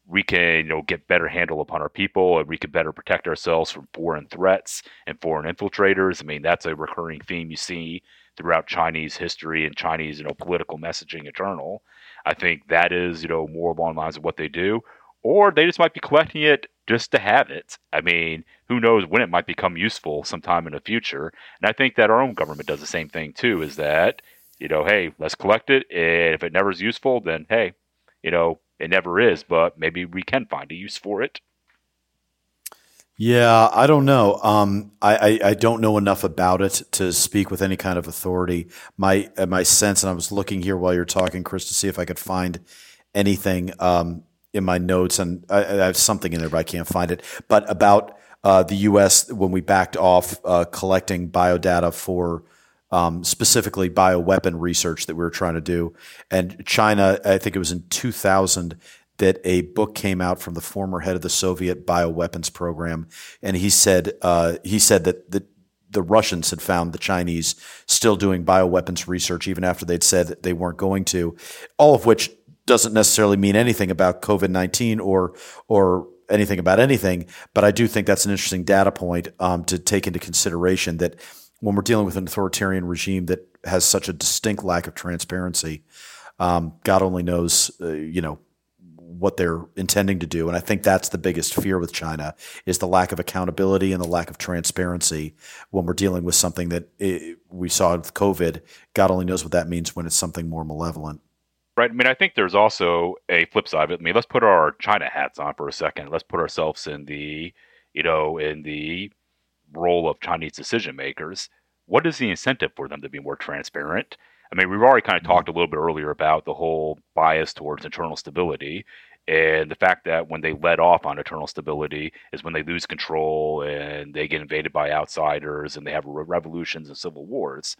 S2: we can, you know, get better handle upon our people and we can better protect ourselves from foreign threats and foreign infiltrators. I mean, that's a recurring theme you see throughout Chinese history and Chinese, you know, political messaging in general. I think that is, you know, more along the lines of what they do. Or they just might be collecting it just to have it. I mean, who knows when it might become useful sometime in the future. And I think that our own government does the same thing too, is that, you know, hey, let's collect it. And if it never is useful, then hey, you know, it never is, but maybe we can find a use for it.
S1: Yeah, I don't know. Um, I, I, I, don't know enough about it to speak with any kind of authority. My uh, my sense, and I was looking here while you're talking, Chris, to see if I could find anything um, in my notes, and I, I, have something in there, but I can't find it. But about uh, the U.S. when we backed off uh, collecting biodata for um, specifically bioweapon research that we were trying to do, and China, I think it was in 2000 that a book came out from the former head of the Soviet bioweapons program, and he said uh, he said that the the Russians had found the Chinese still doing bioweapons research even after they'd said they weren't going to, all of which doesn't necessarily mean anything about COVID nineteen or or anything about anything. But I do think that's an interesting data point um, to take into consideration that when we're dealing with an authoritarian regime that has such a distinct lack of transparency, um, God only knows, uh, you know, what they're intending to do. And I think that's the biggest fear with China is the lack of accountability and the lack of transparency when we're dealing with something that it, eh, we saw with COVID. God only knows what that means when it's something more malevolent.
S2: Right. I mean, I think there's also a flip side of it. I mean, let's put our China hats on for a second. Let's put ourselves in the, you know, in the role of Chinese decision makers. What is the incentive for them to be more transparent? I mean, we've already kind of mm-hmm. talked a little bit earlier about the whole bias towards internal stability and the fact that when they let off on internal stability is when they lose control and they get invaded by outsiders and they have revolutions and civil wars.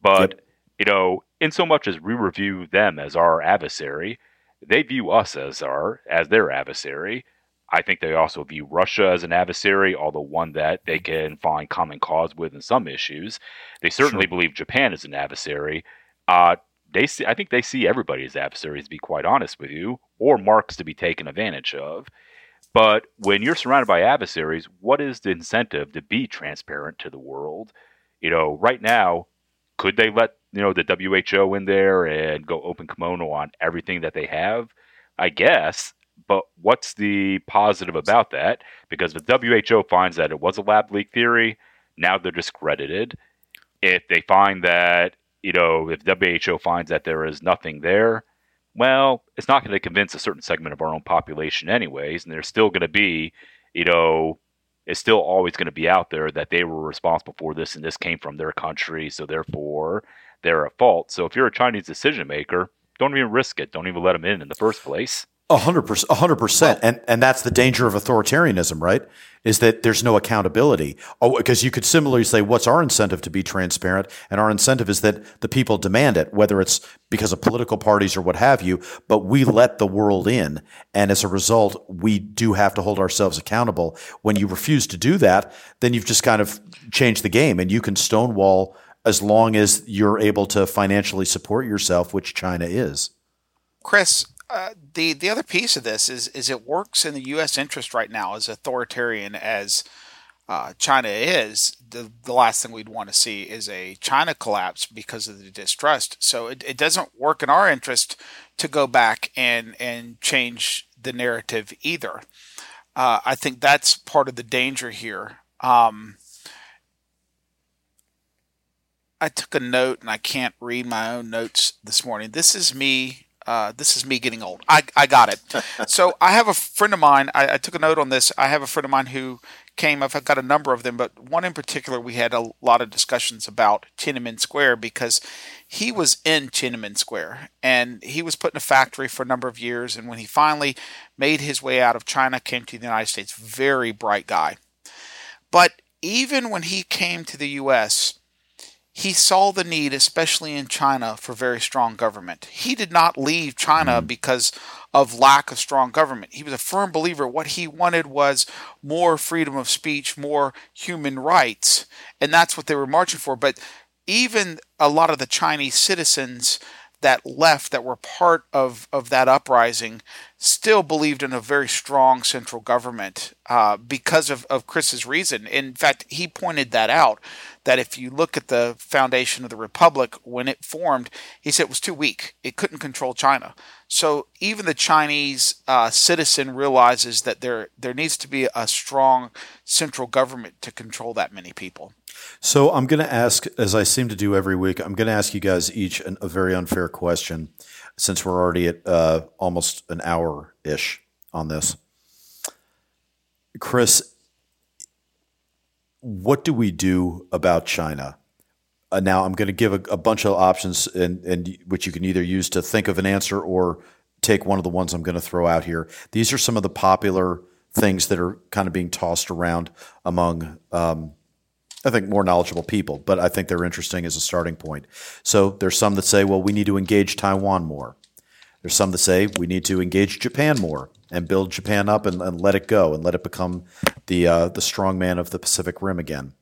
S2: But, yep. You know, in so much as we review them as our adversary, they view us as our as their adversary. I think they also view Russia as an adversary, although one that they can find common cause with in some issues. They certainly sure. believe Japan is an adversary. Uh, they see, I think they see everybody as adversaries, to be quite honest with you, or marks to be taken advantage of. But when you're surrounded by adversaries, what is the incentive to be transparent to the world? You know, right now, could they let you know the WHO in there and go open kimono on everything that they have? I guess, but what's the positive about that? Because if the WHO finds that it was a lab leak theory, now they're discredited. If they find that, you know, if WHO finds that there is nothing there, well, it's not going to convince a certain segment of our own population, anyways. And there's still going to be, you know, it's still always going to be out there that they were responsible for this and this came from their country. So therefore, they're at fault. So if you're a Chinese decision maker, don't even risk it. Don't even let them in in the first place.
S1: A hundred percent, a hundred percent, and and that's the danger of authoritarianism, right? Is that there's no accountability. Oh, because you could similarly say, what's our incentive to be transparent? And our incentive is that the people demand it, whether it's because of political parties or what have you. But we let the world in, and as a result, we do have to hold ourselves accountable. When you refuse to do that, then you've just kind of changed the game, and you can stonewall as long as you're able to financially support yourself, which China is.
S3: Chris, uh, the the other piece of this is is it works in the U.S. interest right now, as authoritarian as uh, China is. The the last thing we'd want to see is a China collapse because of the distrust. So it, it doesn't work in our interest to go back and and change the narrative either. Uh, I think that's part of the danger here. Um, I took a note and I can't read my own notes this morning. This is me uh, this is me getting old. I, I got it. so I have a friend of mine. I, I, took a note on this. I have a friend of mine who came. I've got a number of them, but one in particular, we had a lot of discussions about Tiananmen Square because he was in Tiananmen Square and he was put in a factory for a number of years. And when he finally made his way out of China, came to the United States, very bright guy. But even when he came to the U.S., he saw the need, especially in China, for very strong government. He did not leave China mm. because of lack of strong government. He was a firm believer. What he wanted was more freedom of speech, more human rights, and that's what they were marching for. But even a lot of the Chinese citizens that left, that were part of, of that uprising, still believed in a very strong central government uh, because of, of Chris's reason. In fact, he pointed that out that if you look at the foundation of the republic when it formed, he said it was too weak. It couldn't control China. So even the Chinese uh, citizen realizes that there there needs to be a strong central government to control that many people.
S1: So I'm going to ask, as I seem to do every week, I'm going to ask you guys each an, a very unfair question, since we're already at uh, almost an hour ish on this. Chris, what do we do about China? Uh, now, I'm going to give a, a, bunch of options, and, and which you can either use to think of an answer or take one of the ones I'm going to throw out here. These are some of the popular things that are kind of being tossed around among, um, I think, more knowledgeable people, but I think they're interesting as a starting point. So there's some that say, well, we need to engage Taiwan more. There's some that say we need to engage Japan more and build Japan up and, and let it go and let it become the uh, the strong man of the Pacific Rim again.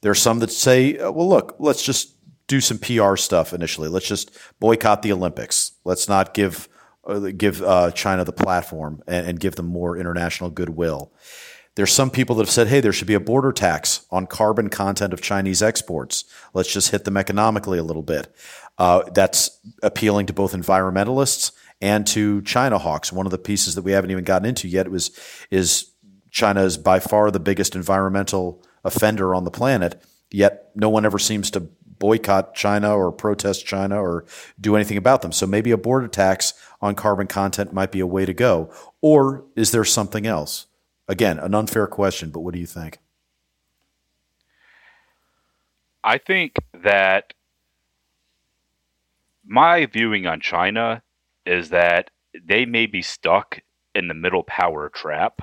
S1: There are some that say, uh, well, look, let's just do some PR stuff initially. Let's just boycott the Olympics. Let's not give uh, give uh, China the platform and, and, give them more international goodwill. There's some people that have said, hey, there should be a border tax on carbon content of Chinese exports. Let's just hit them economically a little bit. Uh, that's appealing to both environmentalists and to China hawks. One of the pieces that we haven't even gotten into yet was is China is by far the biggest environmental offender on the planet. Yet no one ever seems to boycott China or protest China or do anything about them. So maybe a border tax on carbon content might be a way to go. Or is there something else? Again, an unfair question, but what do you think?
S2: I think that my viewing on China is that they may be stuck in the middle power trap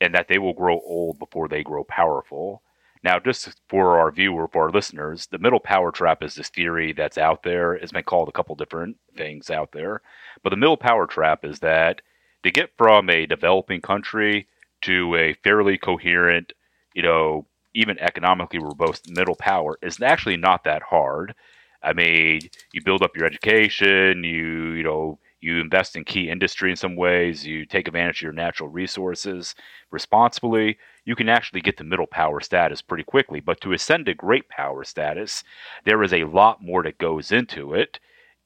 S2: and that they will grow old before they grow powerful. Now, just for our viewer, for our listeners, the middle power trap is this theory that's out there. It's been called a couple different things out there. But the middle power trap is that to get from a developing country to a fairly coherent, you know, even economically robust middle power is actually not that hard. I mean, you build up your education, you you know, you invest in key industry in some ways, you take advantage of your natural resources responsibly, you can actually get to middle power status pretty quickly. But to ascend to great power status, there is a lot more that goes into it.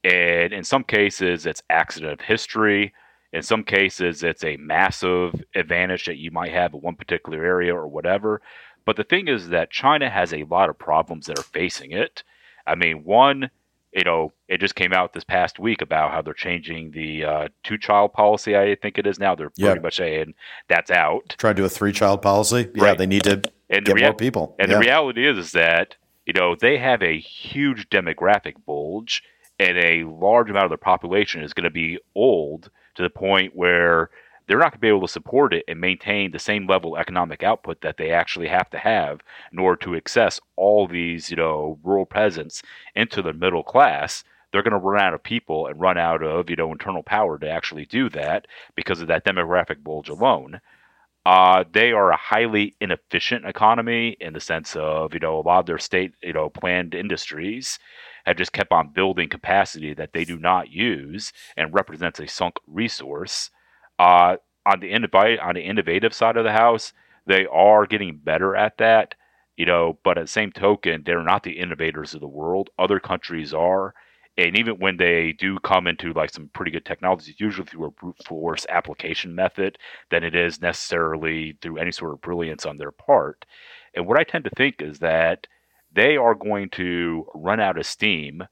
S2: And in some cases, it's accident of history. In some cases, it's a massive advantage that you might have in one particular area or whatever. But the thing is that China has a lot of problems that are facing it. I mean, one, you know, it just came out this past week about how they're changing the uh, two child policy. I think it is now. They're pretty much saying that's out.
S1: Try to do a three child policy. Yeah, right. they need to and get rea- more people.
S2: And
S1: yeah.
S2: the reality is, is that you know they have a huge demographic bulge, and a large amount of their population is going to be old to the point where they're not going to be able to support it and maintain the same level of economic output that they actually have to have in order to access all these, you know, rural peasants into the middle class. They're going to run out of people and run out of, you know, internal power to actually do that because of that demographic bulge alone. Uh, they are a highly inefficient economy in the sense of, you know, a lot of their state, you know, planned industries have just kept on building capacity that they do not use and represents a sunk resource. Uh, on the on the innovative side of the house, they are getting better at that. You know, but at the same token, they're not the innovators of the world. Other countries are. And even when they do come into like some pretty good technology, it's usually through a brute force application method than it is necessarily through any sort of brilliance on their part. And what I tend to think is that they are going to run out of steam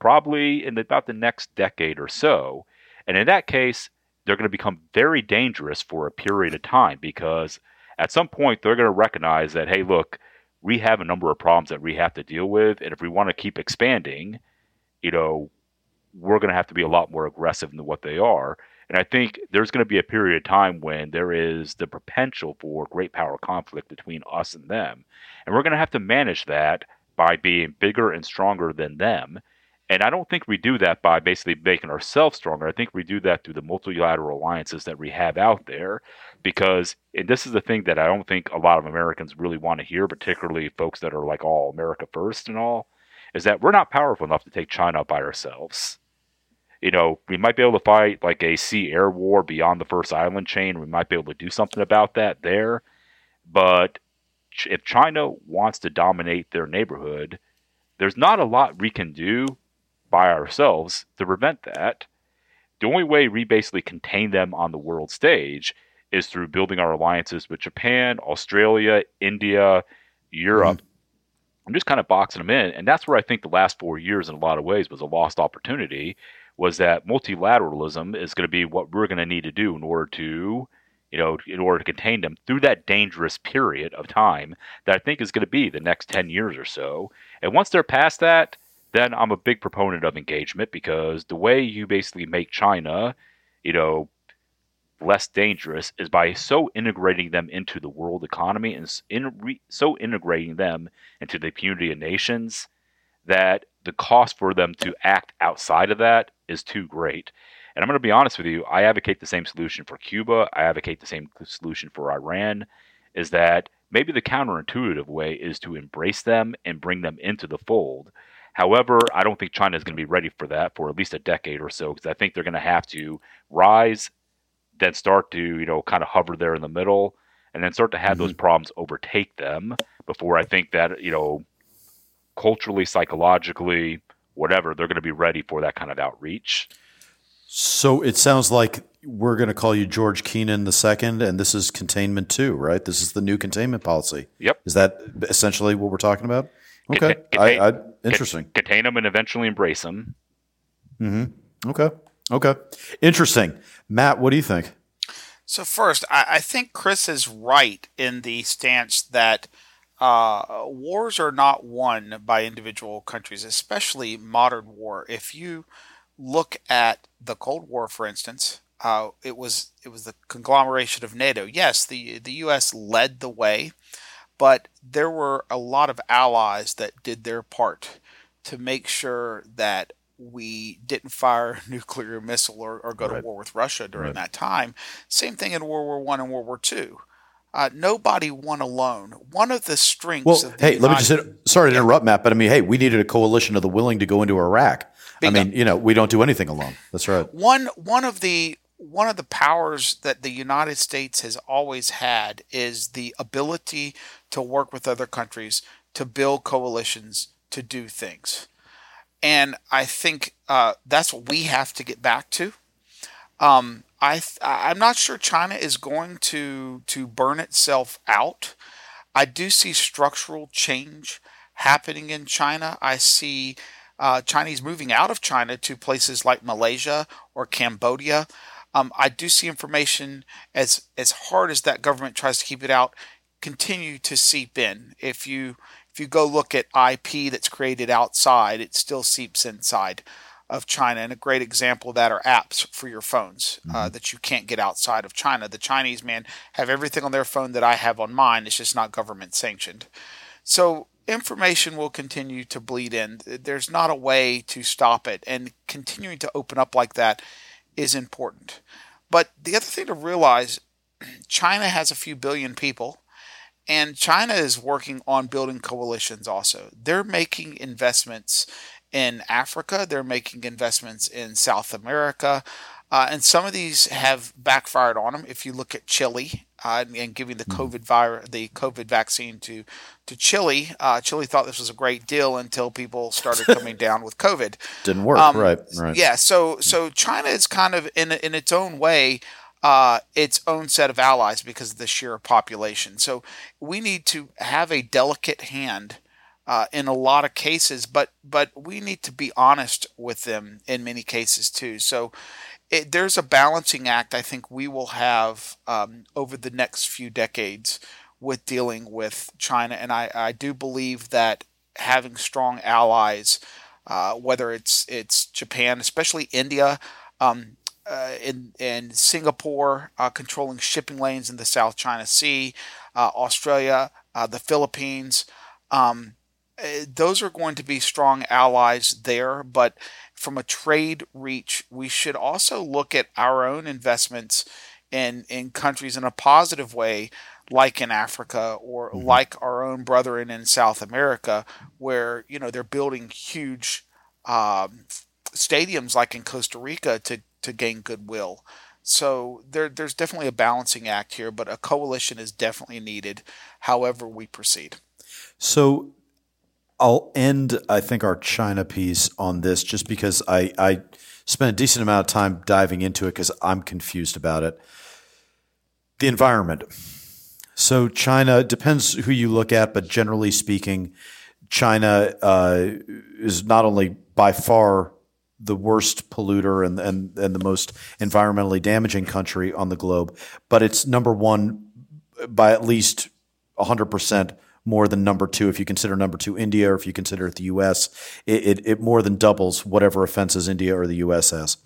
S2: probably in about the next decade or so. And in that case, they're going to become very dangerous for a period of time because at some point they're going to recognize that, hey, look, we have a number of problems that we have to deal with. And if we want to keep expanding, you know, we're going to have to be a lot more aggressive than what they are. And I think there's going to be a period of time when there is the potential for great power conflict between us and them. And we're going to have to manage that by being bigger and stronger than them and I don't think we do that by basically making ourselves stronger. I think we do that through the multilateral alliances that we have out there. Because, and this is the thing that I don't think a lot of Americans really want to hear, particularly folks that are like all America first and all, is that we're not powerful enough to take China by ourselves. you know, we might be able to fight like a sea air war beyond the first island chain. We might be able to do something about that there. But if China wants to dominate their neighborhood, there's not a lot we can do by ourselves to prevent that. The only way we basically contain them on the world stage is through building our alliances with Japan, Australia, India, Europe. Mm-hmm. I'm just kind of boxing them in. And that's where I think the last four years, in a lot of ways, was a lost opportunity. Was that multilateralism is going to be what we're going to need to do in order to, you know, in order to contain them through that dangerous period of time that I think is going to be the next 10 years or so. And once they're past that, then I'm a big proponent of engagement because the way you basically make China, you know, less dangerous is by so integrating them into the world economy and in re, so integrating them into the community of nations that the cost for them to act outside of that is too great. And I'm going to be honest with you, I advocate the same solution for Cuba. I advocate the same solution for Iran is that maybe the counterintuitive way is to embrace them and bring them into the fold. However, I don't think China is going to be ready for that for at least a decade or so because I think they're going to have to rise then start to you know kind of hover there in the middle and then start to have mm-hmm. those problems overtake them before I think that you know culturally, psychologically, whatever they're going to be ready for that kind of outreach.
S1: So it sounds like we're going to call you George Kennan the second, and this is containment two, right? This is the new containment policy.
S2: Yep.
S1: Is that essentially what we're talking about? Okay. Contain, I, I, interesting.
S2: Contain them and eventually embrace them.
S1: Mm-hmm. Okay. Okay. Interesting. Matt, what do you think?
S3: So, first, I, I think Chris is right in the stance that uh, wars are not won by individual countries, especially modern war. If you look at the Cold War, for instance, uh, it was it was the conglomeration of NATO. Yes, the the U.S. led the way, but there were a lot of allies that did their part to make sure that we didn't fire a nuclear missile or, or go right. to war with Russia during right. that time. Same thing in World War One and World War Two. Uh, nobody won alone. One of the strengths.
S1: Well, hey, United, let me just hit, sorry to interrupt, Matt, but I mean, hey, we needed a coalition of the willing to go into Iraq. Bingo. I mean, you know, we don't do anything alone. That's right.
S3: One one of the one of the powers that the United States has always had is the ability to work with other countries to build coalitions to do things and I think uh, that's what we have to get back to. Um, I th- I'm not sure China is going to to burn itself out. I do see structural change happening in China. I see uh, Chinese moving out of China to places like Malaysia or Cambodia. Um, I do see information as as hard as that government tries to keep it out, continue to seep in. If you if you go look at IP that's created outside, it still seeps inside of China. And a great example of that are apps for your phones uh, mm-hmm. that you can't get outside of China. The Chinese man have everything on their phone that I have on mine. It's just not government sanctioned. So information will continue to bleed in. There's not a way to stop it, and continuing to open up like that is important. But the other thing to realize, China has a few billion people. And China is working on building coalitions also. They're making investments in Africa, they're making investments in South America. Uh, and some of these have backfired on them. If you look at Chile uh, and, giving the mm-hmm. COVID virus, the COVID vaccine to to Chile, uh, Chile thought this was a great deal until people started coming down with COVID.
S1: Didn't work, um, right? Right.
S3: Yeah. So so China is kind of in in its own way uh, its own set of allies because of the sheer population. So we need to have a delicate hand uh, in a lot of cases, but but we need to be honest with them in many cases too. So it, there's a balancing act I think we will have um, over the next few decades with dealing with China, and I, I do believe that having strong allies, uh, whether it's it's Japan, especially India. Um, uh, in, in Singapore, uh, controlling shipping lanes in the South China Sea, uh, Australia, uh, the Philippines. Um, uh, those are going to be strong allies there, but from a trade reach, we should also look at our own investments in, in countries in a positive way, like in Africa or mm-hmm. like our own brethren in South America, where you know they're building huge um, stadiums like in Costa Rica to to gain goodwill. So there, there's definitely a balancing act here, but a coalition is definitely needed. However, we proceed.
S1: So I'll end, I think, our China piece on this just because I, I spent a decent amount of time diving into it because I'm confused about it. The environment. So China depends who you look at, but generally speaking, China uh, is not only by far the worst polluter and, and, and the most environmentally damaging country on the globe, but it's number one by at least 100% more than number two. If you consider number two India or if you consider it the U.S., it, it, it more than doubles whatever offenses India or the U.S. has.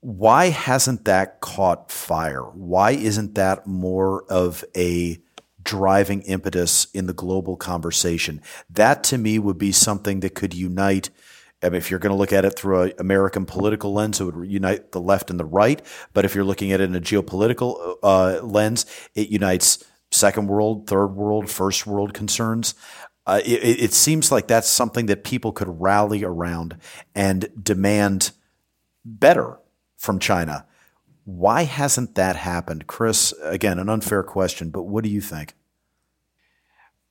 S1: Why hasn't that caught fire? Why isn't that more of a driving impetus in the global conversation? That to me would be something that could unite – I mean, if you're going to look at it through an American political lens, it would unite the left and the right. But if you're looking at it in a geopolitical uh, lens, it unites second world, third world, first world concerns. Uh, it, it, seems like that's something that people could rally around and demand better from China. Why hasn't that happened? Chris, again, an unfair question, but what do you think?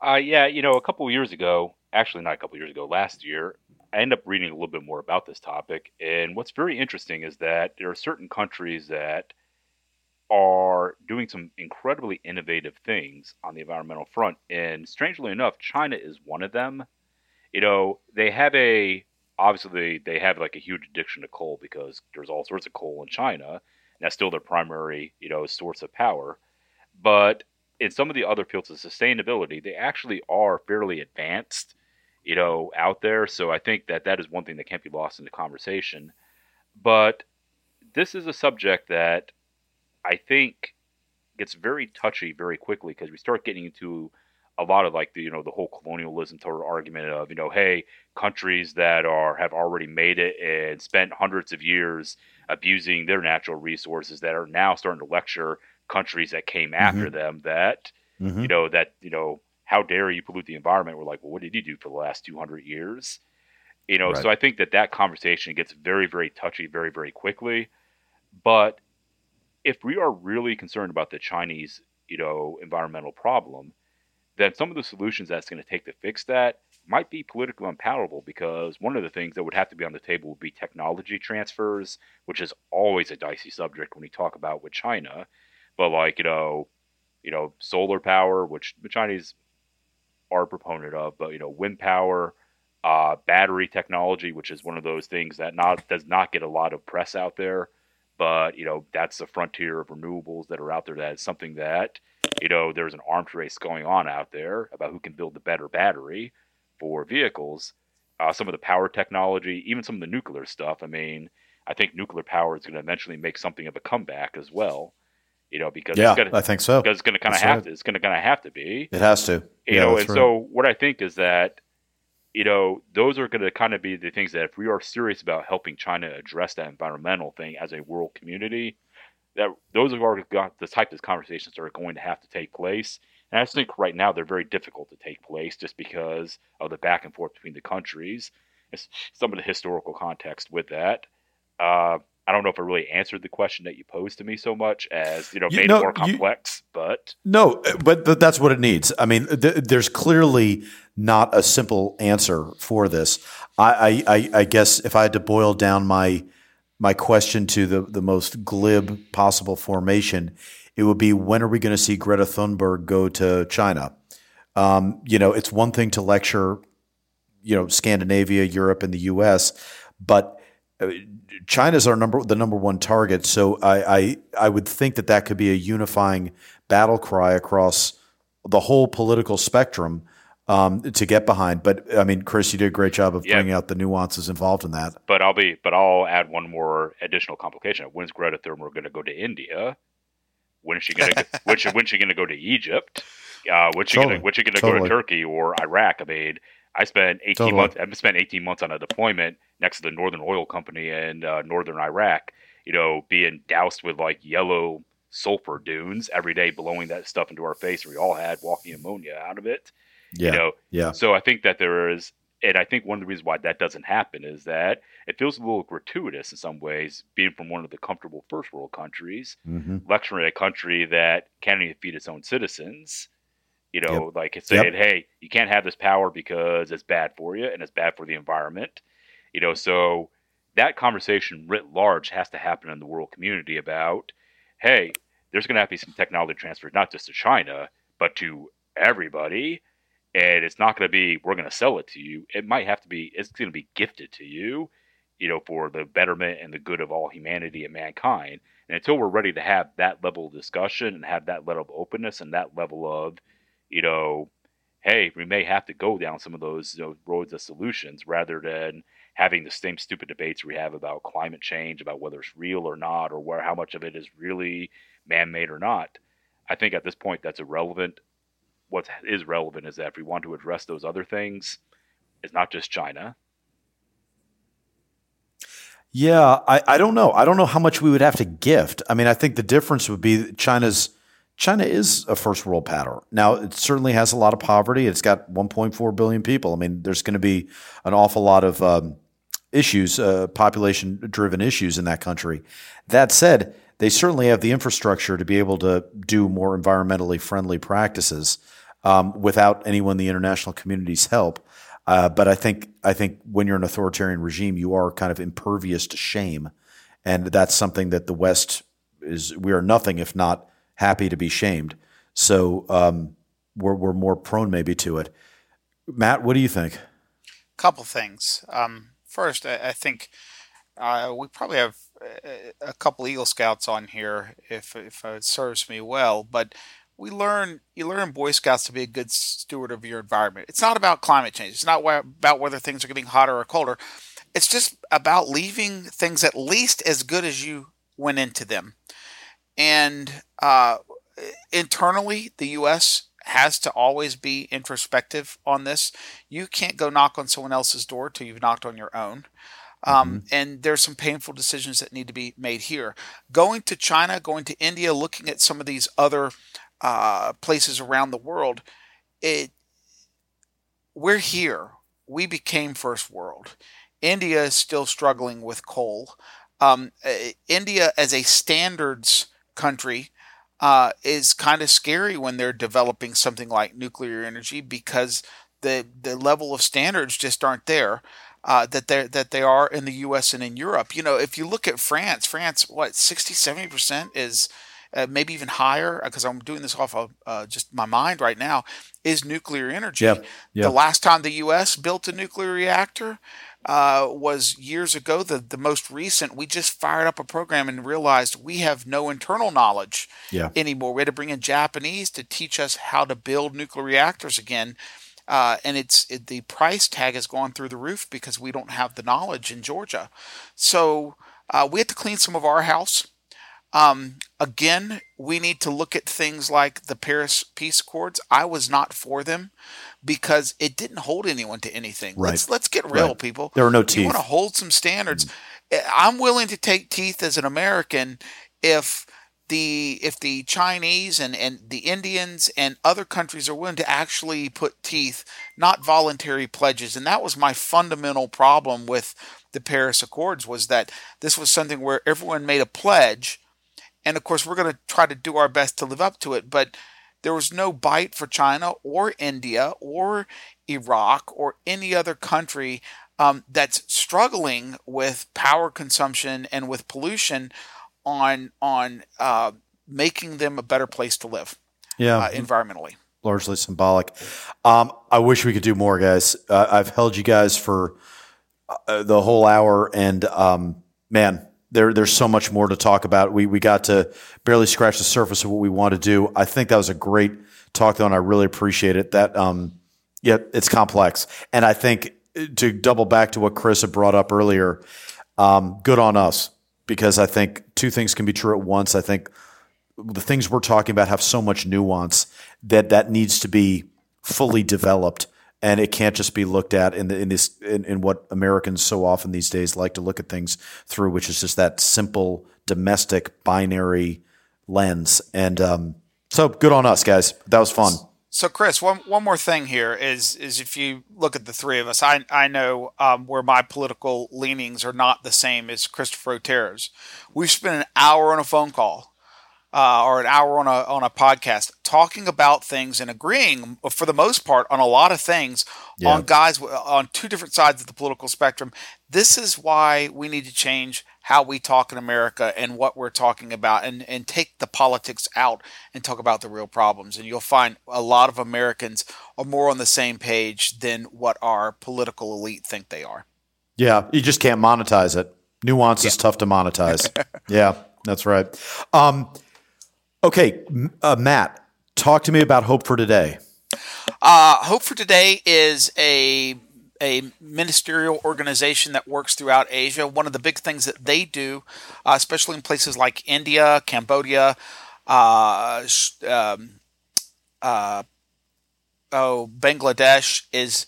S2: Uh, yeah, you know, a couple years ago, actually not a couple years ago, last year, I end up reading a little bit more about this topic. And what's very interesting is that there are certain countries that are doing some incredibly innovative things on the environmental front. And strangely enough, China is one of them. You know, they have a obviously they have like a huge addiction to coal because there's all sorts of coal in China. And that's still their primary, you know, source of power. But in some of the other fields of sustainability, they actually are fairly advanced you know, out there. So I think that that is one thing that can't be lost in the conversation. But this is a subject that I think gets very touchy very quickly because we start getting into a lot of like the you know the whole colonialism sort of argument of you know hey countries that are have already made it and spent hundreds of years abusing their natural resources that are now starting to lecture countries that came after mm-hmm. them that mm-hmm. you know that you know how dare you pollute the environment? We're like, well, what did you do for the last 200 years? You know, right. so I think that that conversation gets very, very touchy very, very quickly. But if we are really concerned about the Chinese, you know, environmental problem, then some of the solutions that's going to take to fix that might be politically unpalatable because one of the things that would have to be on the table would be technology transfers, which is always a dicey subject when we talk about with China. But like, you know, you know, solar power, which the Chinese are a proponent of, but you know, wind power, uh, battery technology, which is one of those things that not does not get a lot of press out there, but you know, that's the frontier of renewables that are out there. That is something that you know, there's an arms race going on out there about who can build the better battery for vehicles. Uh, some of the power technology, even some of the nuclear stuff. I mean, I think nuclear power is going to eventually make something of a comeback as well you know, because
S1: yeah,
S2: it's gonna,
S1: I think so.
S2: Because it's going to kind of have right. to. It's going to kind of have to be.
S1: It has to.
S2: You yeah, know, and right. so what I think is that, you know, those are going to kind of be the things that if we are serious about helping China address that environmental thing as a world community, that those are the type of conversations that are going to have to take place. And I think right now they're very difficult to take place just because of the back and forth between the countries. It's some of the historical context with that. Uh, I don't know if it really answered the question that you posed to me so much as you know made you, no, it more complex. You, but
S1: no, but, but that's what it needs. I mean, th- there's clearly not a simple answer for this. I, I, I guess if I had to boil down my my question to the the most glib possible formation, it would be when are we going to see Greta Thunberg go to China? Um, you know, it's one thing to lecture, you know, Scandinavia, Europe, and the U.S., but China's our number the number one target, so I, I I would think that that could be a unifying battle cry across the whole political spectrum um, to get behind. But I mean, Chris, you did a great job of bringing out the nuances involved in that.
S2: But I'll be, but I'll add one more additional complication. When's Greta Thunberg going to go to India? When is she going to? when she, when's she going to go to Egypt? Uh, when's she totally. going to? totally. go to Turkey or Iraq? I mean, I spent 18 totally. months. I spent 18 months on a deployment next to the Northern Oil Company in uh, northern Iraq. You know, being doused with like yellow sulfur dunes every day, blowing that stuff into our face. And we all had walking pneumonia out of it.
S1: Yeah.
S2: You know,
S1: yeah.
S2: So I think that there is and I think one of the reasons why that doesn't happen is that it feels a little gratuitous in some ways, being from one of the comfortable first world countries, mm-hmm. lecturing a country that can't even feed its own citizens. You know, yep. like saying, yep. "Hey, you can't have this power because it's bad for you and it's bad for the environment." You know, so that conversation writ large has to happen in the world community about, "Hey, there's going to have to be some technology transfers, not just to China, but to everybody." and it's not going to be we're going to sell it to you it might have to be it's going to be gifted to you you know for the betterment and the good of all humanity and mankind and until we're ready to have that level of discussion and have that level of openness and that level of you know hey we may have to go down some of those you know, roads of solutions rather than having the same stupid debates we have about climate change about whether it's real or not or where how much of it is really man-made or not i think at this point that's irrelevant what is relevant is that if we want to address those other things, it's not just China.
S1: Yeah, I, I don't know. I don't know how much we would have to gift. I mean, I think the difference would be China's China is a first world power. Now, it certainly has a lot of poverty. It's got 1.4 billion people. I mean, there's going to be an awful lot of um, issues, uh, population driven issues in that country. That said, they certainly have the infrastructure to be able to do more environmentally friendly practices um, without anyone in the international community's help. Uh, but I think I think when you're an authoritarian regime, you are kind of impervious to shame, and that's something that the West is. We are nothing if not happy to be shamed. So um, we're we're more prone maybe to it. Matt, what do you think?
S3: Couple things. Um, first, I, I think uh, we probably have a couple Eagle Scouts on here if if it serves me well, but we learn you learn Boy Scouts to be a good steward of your environment. It's not about climate change. It's not about whether things are getting hotter or colder. It's just about leaving things at least as good as you went into them. And uh, internally, the U.S. has to always be introspective on this. You can't go knock on someone else's door till you've knocked on your own. Um, mm-hmm. And there's some painful decisions that need to be made here. Going to China, going to India, looking at some of these other uh, places around the world, it we're here. We became first world. India is still struggling with coal. Um, uh, India, as a standards country, uh, is kind of scary when they're developing something like nuclear energy because the the level of standards just aren't there. Uh, that they that they are in the U.S. and in Europe. You know, if you look at France, France, what 60, 70 percent is uh, maybe even higher, because uh, I'm doing this off of uh, just my mind right now, is nuclear energy. Yep. Yep. The last time the U.S. built a nuclear reactor uh, was years ago. The, the most recent, we just fired up a program and realized we have no internal knowledge yeah. anymore. We had to bring in Japanese to teach us how to build nuclear reactors again. Uh, and it's it, the price tag has gone through the roof because we don't have the knowledge in Georgia. So uh, we had to clean some of our house. Um, again, we need to look at things like the Paris Peace Accords. I was not for them because it didn't hold anyone to anything. Right. Let's let's get real, right. people.
S1: There are no teeth. You
S3: want to hold some standards. Mm. I'm willing to take teeth as an American if the if the Chinese and, and the Indians and other countries are willing to actually put teeth, not voluntary pledges. And that was my fundamental problem with the Paris Accords was that this was something where everyone made a pledge and of course, we're going to try to do our best to live up to it. But there was no bite for China or India or Iraq or any other country um, that's struggling with power consumption and with pollution on on uh, making them a better place to live.
S1: Yeah,
S3: uh, environmentally.
S1: Largely symbolic. Um, I wish we could do more, guys. Uh, I've held you guys for uh, the whole hour, and um, man, there, there's so much more to talk about. We, we got to barely scratch the surface of what we want to do. I think that was a great talk though, and I really appreciate it. That, um, yeah, it's complex. And I think to double back to what Chris had brought up earlier, um, good on us because I think two things can be true at once. I think the things we're talking about have so much nuance that that needs to be fully developed and it can't just be looked at in the, in this in, in, what Americans so often these days like to look at things through, which is just that simple domestic binary lens. And um, so good on us, guys. That was fun.
S3: So, Chris, one one more thing here is is if you look at the three of us, I I know um, where my political leanings are not the same as Christopher Otero's. We've spent an hour on a phone call uh, or an hour on a on a podcast talking about things and agreeing for the most part on a lot of things yeah. on guys on two different sides of the political spectrum. This is why we need to change how we talk in America and what we're talking about and, and take the politics out and talk about the real problems. And you'll find a lot of Americans are more on the same page than what our political elite think they are.
S1: Yeah, you just can't monetize it. Nuance yeah. is tough to monetize. yeah, that's right. Um, okay, uh, Matt, talk to me about Hope for Today.
S3: Uh, Hope for Today is a a ministerial organization that works throughout Asia. One of the big things that they do, uh, especially in places like India, Cambodia, uh, um, uh, oh, Bangladesh, is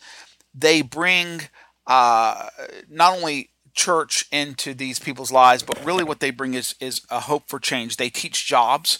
S3: they bring uh, not only church into these people's lives, but really what they bring is is a hope for change. They teach jobs.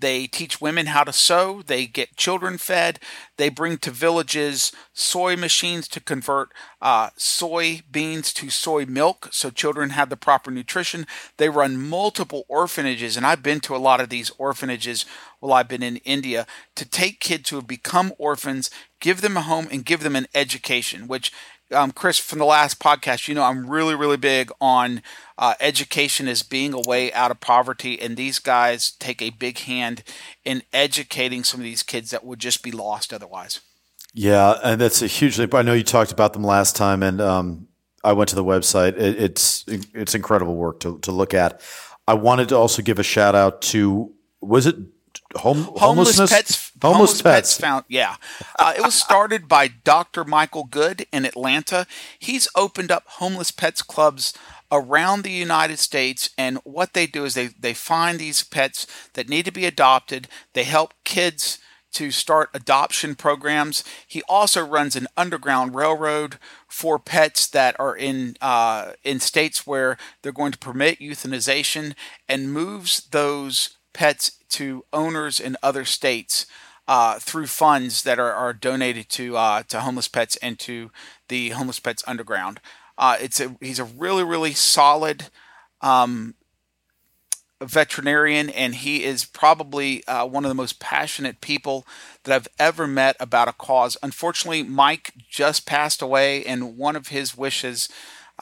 S3: They teach women how to sew. They get children fed. They bring to villages soy machines to convert uh, soy beans to soy milk so children have the proper nutrition. They run multiple orphanages, and I've been to a lot of these orphanages while I've been in India to take kids who have become orphans, give them a home, and give them an education, which um, Chris, from the last podcast, you know I'm really, really big on uh, education as being a way out of poverty, and these guys take a big hand in educating some of these kids that would just be lost otherwise.
S1: Yeah, and that's a hugely. I know you talked about them last time, and um, I went to the website. It, it's it's incredible work to to look at. I wanted to also give a shout out to was it Home,
S3: homeless pets. Homeless, pets. pets. found. Yeah, uh, it was started by Dr. Michael Good in Atlanta. He's opened up homeless pets clubs around the United States, and what they do is they they find these pets that need to be adopted. They help kids to start adoption programs. He also runs an underground railroad for pets that are in uh, in states where they're going to permit euthanization and moves those pets to owners in other states uh, through funds that are, are donated to uh, to homeless pets and to the homeless pets underground. Uh, it's a he's a really really solid um, veterinarian, and he is probably uh, one of the most passionate people that I've ever met about a cause. Unfortunately, Mike just passed away, and one of his wishes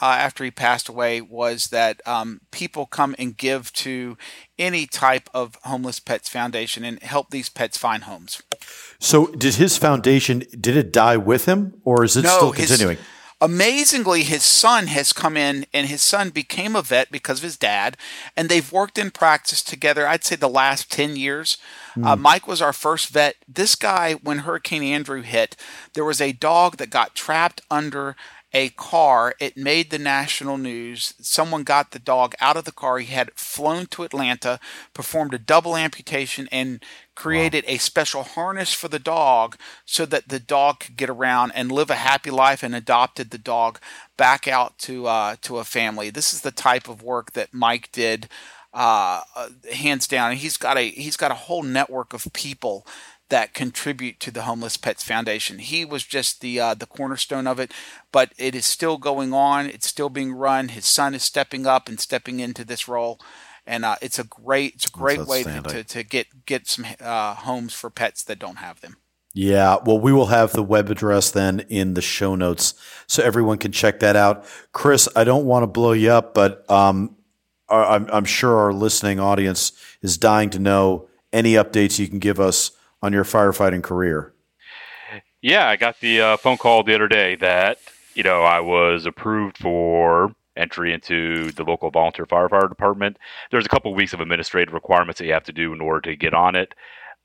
S3: uh, after he passed away was that um, people come and give to any type of homeless pets foundation and help these pets find homes.
S1: So, did his foundation did it die with him, or is it no, still continuing?
S3: His, amazingly, his son has come in, and his son became a vet because of his dad, and they've worked in practice together. I'd say the last ten years. Mm. Uh, Mike was our first vet. This guy, when Hurricane Andrew hit, there was a dog that got trapped under a car. It made the national news. Someone got the dog out of the car. He had flown to Atlanta, performed a double amputation, and created wow. a special harness for the dog so that the dog could get around and live a happy life and adopted the dog back out to uh, to a family. This is the type of work that Mike did uh, uh hands down. He's got a he's got a whole network of people that contribute to the Homeless Pets Foundation. He was just the uh, the cornerstone of it, but it is still going on. It's still being run. His son is stepping up and stepping into this role, and uh, it's a great it's a great way to, to, to, get get some uh, homes for pets that don't have them.
S1: Yeah, well, we will have the web address then in the show notes so everyone can check that out. Chris, I don't want to blow you up, but um, I'm, I'm sure our listening audience is dying to know any updates you can give us on your firefighting career?
S2: Yeah, I got the uh, phone call the other day that you know I was approved for entry into the local volunteer firefighter department. There's a couple weeks of administrative requirements that you have to do in order to get on it.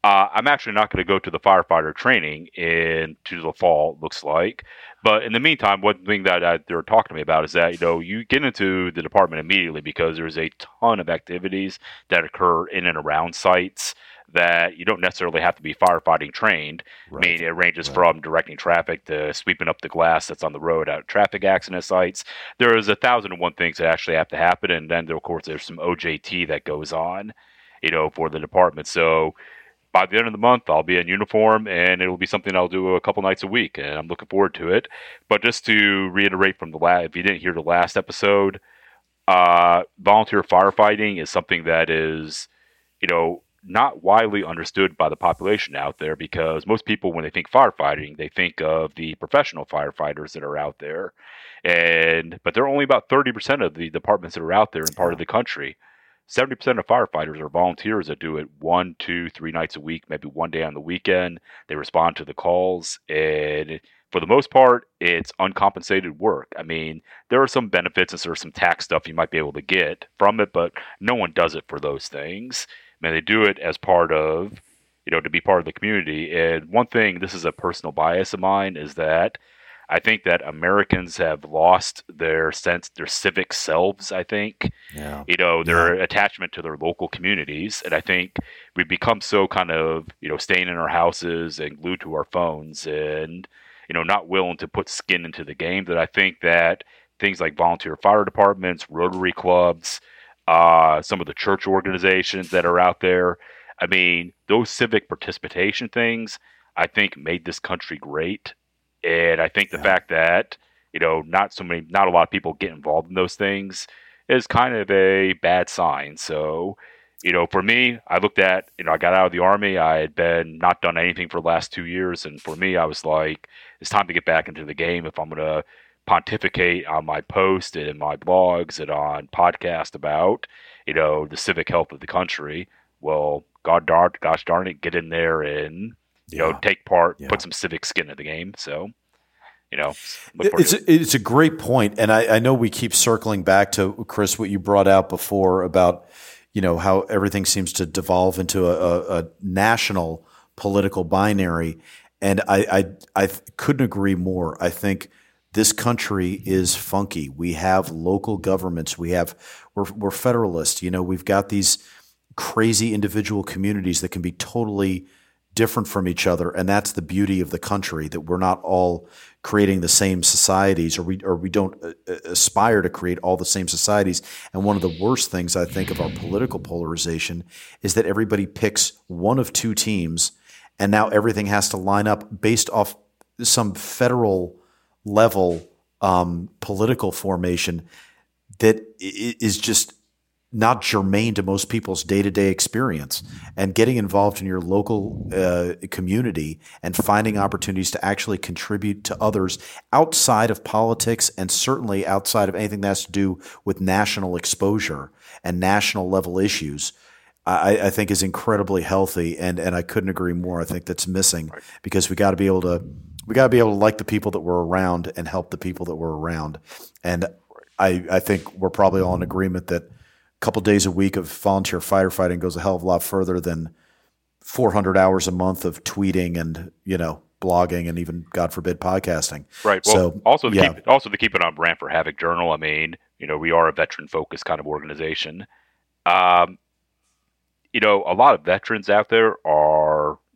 S2: Uh, I'm actually not going to go to the firefighter training into the fall. Looks like, but in the meantime, one thing that I, they're talking to me about is that you know you get into the department immediately because there's a ton of activities that occur in and around sites that you don't necessarily have to be firefighting trained. Right. I mean, it ranges right. from directing traffic to sweeping up the glass that's on the road at traffic accident sites. There is a thousand and one things that actually have to happen, and then of course there's some OJT that goes on, you know, for the department. So by the end of the month, I'll be in uniform, and it'll be something I'll do a couple nights a week, and I'm looking forward to it. But just to reiterate from the last, if you didn't hear the last episode, uh, volunteer firefighting is something that is, you know, not widely understood by the population out there because most people, when they think firefighting, they think of the professional firefighters that are out there, and but they're only about thirty percent of the departments that are out there in part of the country. 70% of firefighters are volunteers that do it one, two, three nights a week, maybe one day on the weekend. They respond to the calls, and for the most part, it's uncompensated work. I mean, there are some benefits and there's some tax stuff you might be able to get from it, but no one does it for those things. Mean, they do it as part of, you know, to be part of the community. And one thing, this is a personal bias of mine, is that I think that Americans have lost their sense, their civic selves. I think,
S1: Yeah.
S2: you know, their
S1: Yeah.
S2: attachment to their local communities, and I think we've become so kind of, you know, staying in our houses and glued to our phones, and you know, not willing to put skin into the game. That I think that things like volunteer fire departments, Rotary clubs, uh, some of the church organizations that are out there. I mean, those civic participation things, I think, made this country great. And I think the
S1: Yeah.
S2: fact that, you know, not so many, not a lot of people get involved in those things is kind of a bad sign. So, you know, for me, I looked at, you know, I got out of the army. I had been not done anything for the last two years. And for me, I was like, it's time to get back into the game if I'm going to pontificate on my post and in my blogs and on podcast about, you know, the civic health of the country. Well, God darn, it, gosh darn it, get in there and you know take part,
S1: Yeah.
S2: put some civic skin in the game. So, you know,
S1: It's a, it's a great point, and I, I know we keep circling back to Chris what you brought out before about you know how everything seems to devolve into a, a, a national political binary, and I, I I couldn't agree more. I think this country is funky. We have local governments. We have we're we're federalist. You know, we've got these crazy individual communities that can be totally different from each other, and that's the beauty of the country that we're not all creating the same societies, or we or we don't uh, uh, aspire to create all the same societies. And one of the worst things I think of our political polarization is that everybody picks one of two teams, and now everything has to line up based off some federal level um, political formation that is just not germane to most people's day to day experience. And getting involved in your local uh, community and finding opportunities to actually contribute to others outside of politics and certainly outside of anything that has to do with national exposure and national level issues. I, I think is incredibly healthy, and, and I couldn't agree more. I think that's missing because we got to be able to we got to be able to like the people that we're around and help the people that we're around. And I I think we're probably all in agreement that a couple days a week of volunteer firefighting goes a hell of a lot further than 400 hours a month of tweeting and you know blogging and even God forbid podcasting.
S2: Right. Well,
S1: So,
S2: also to
S1: yeah.
S2: keep also to keep it on brand for Havok Journal. I mean, you know, we are a veteran focused kind of organization. Um, you know, a lot of veterans out there are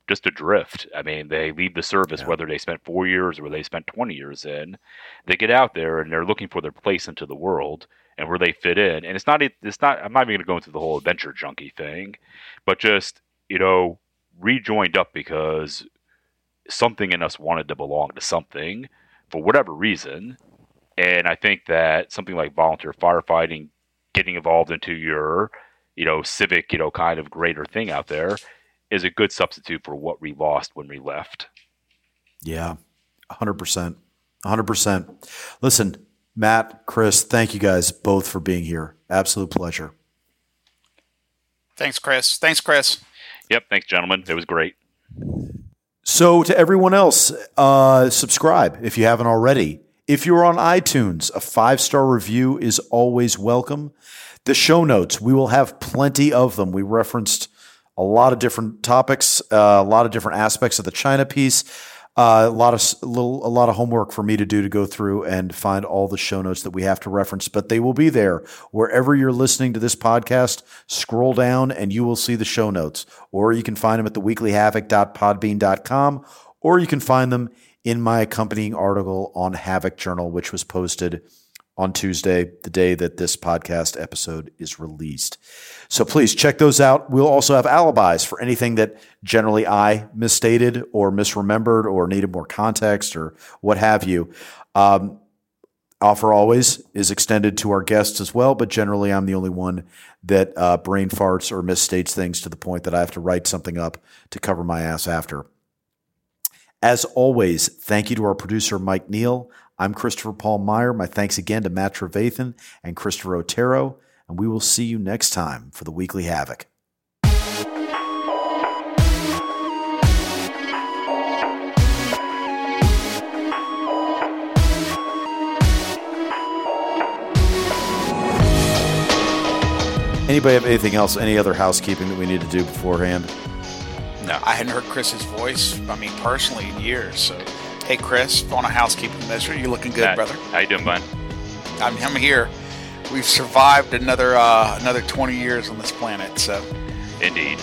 S2: just adrift. I mean, they leave the service
S1: Yeah.
S2: whether they spent four years or whether they spent twenty years in. They get out there and they're looking for their place into the world and where they fit in. And it's not it's not I'm not even going to go into the whole adventure junkie thing, but just you know rejoined up because something in us wanted to belong to something for whatever reason. And I think that something like volunteer firefighting, getting involved into your, you know, civic, you know, kind of greater thing out there is a good substitute for what we lost when we left.
S1: Yeah, 100%. 100%. Listen, Matt, Chris, thank you guys both for being here. Absolute pleasure.
S3: Thanks, Chris. Thanks, Chris.
S2: Yep. Thanks, gentlemen. It was great.
S1: So, to everyone else, uh, subscribe if you haven't already. If you're on iTunes, a five star review is always welcome. The show notes, we will have plenty of them. We referenced a lot of different topics, uh, a lot of different aspects of the China piece. Uh, a lot of little, a lot of homework for me to do to go through and find all the show notes that we have to reference, but they will be there wherever you're listening to this podcast. Scroll down and you will see the show notes, or you can find them at theweeklyhavok.podbean.com, or you can find them in my accompanying article on Havok Journal, which was posted on Tuesday, the day that this podcast episode is released. So please check those out. We'll also have alibis for anything that generally I misstated or misremembered or needed more context or what have you. Um, offer always is extended to our guests as well, but generally I'm the only one that uh, brain farts or misstates things to the point that I have to write something up to cover my ass after. As always, thank you to our producer, Mike Neal. I'm Christopher Paul Meyer. My thanks again to Matt Trevathan and Christopher Otero, and we will see you next time for the Weekly Havok. Anybody have anything else, any other housekeeping that we need to do beforehand?
S3: No, I hadn't heard Chris's voice. I mean, personally, in years. So, hey, Chris, on a housekeeping measure, you looking good,
S2: Matt,
S3: brother?
S2: How you doing, bud?
S3: I'm, I'm here. We've survived another uh, another 20 years on this planet. So,
S2: Indeed.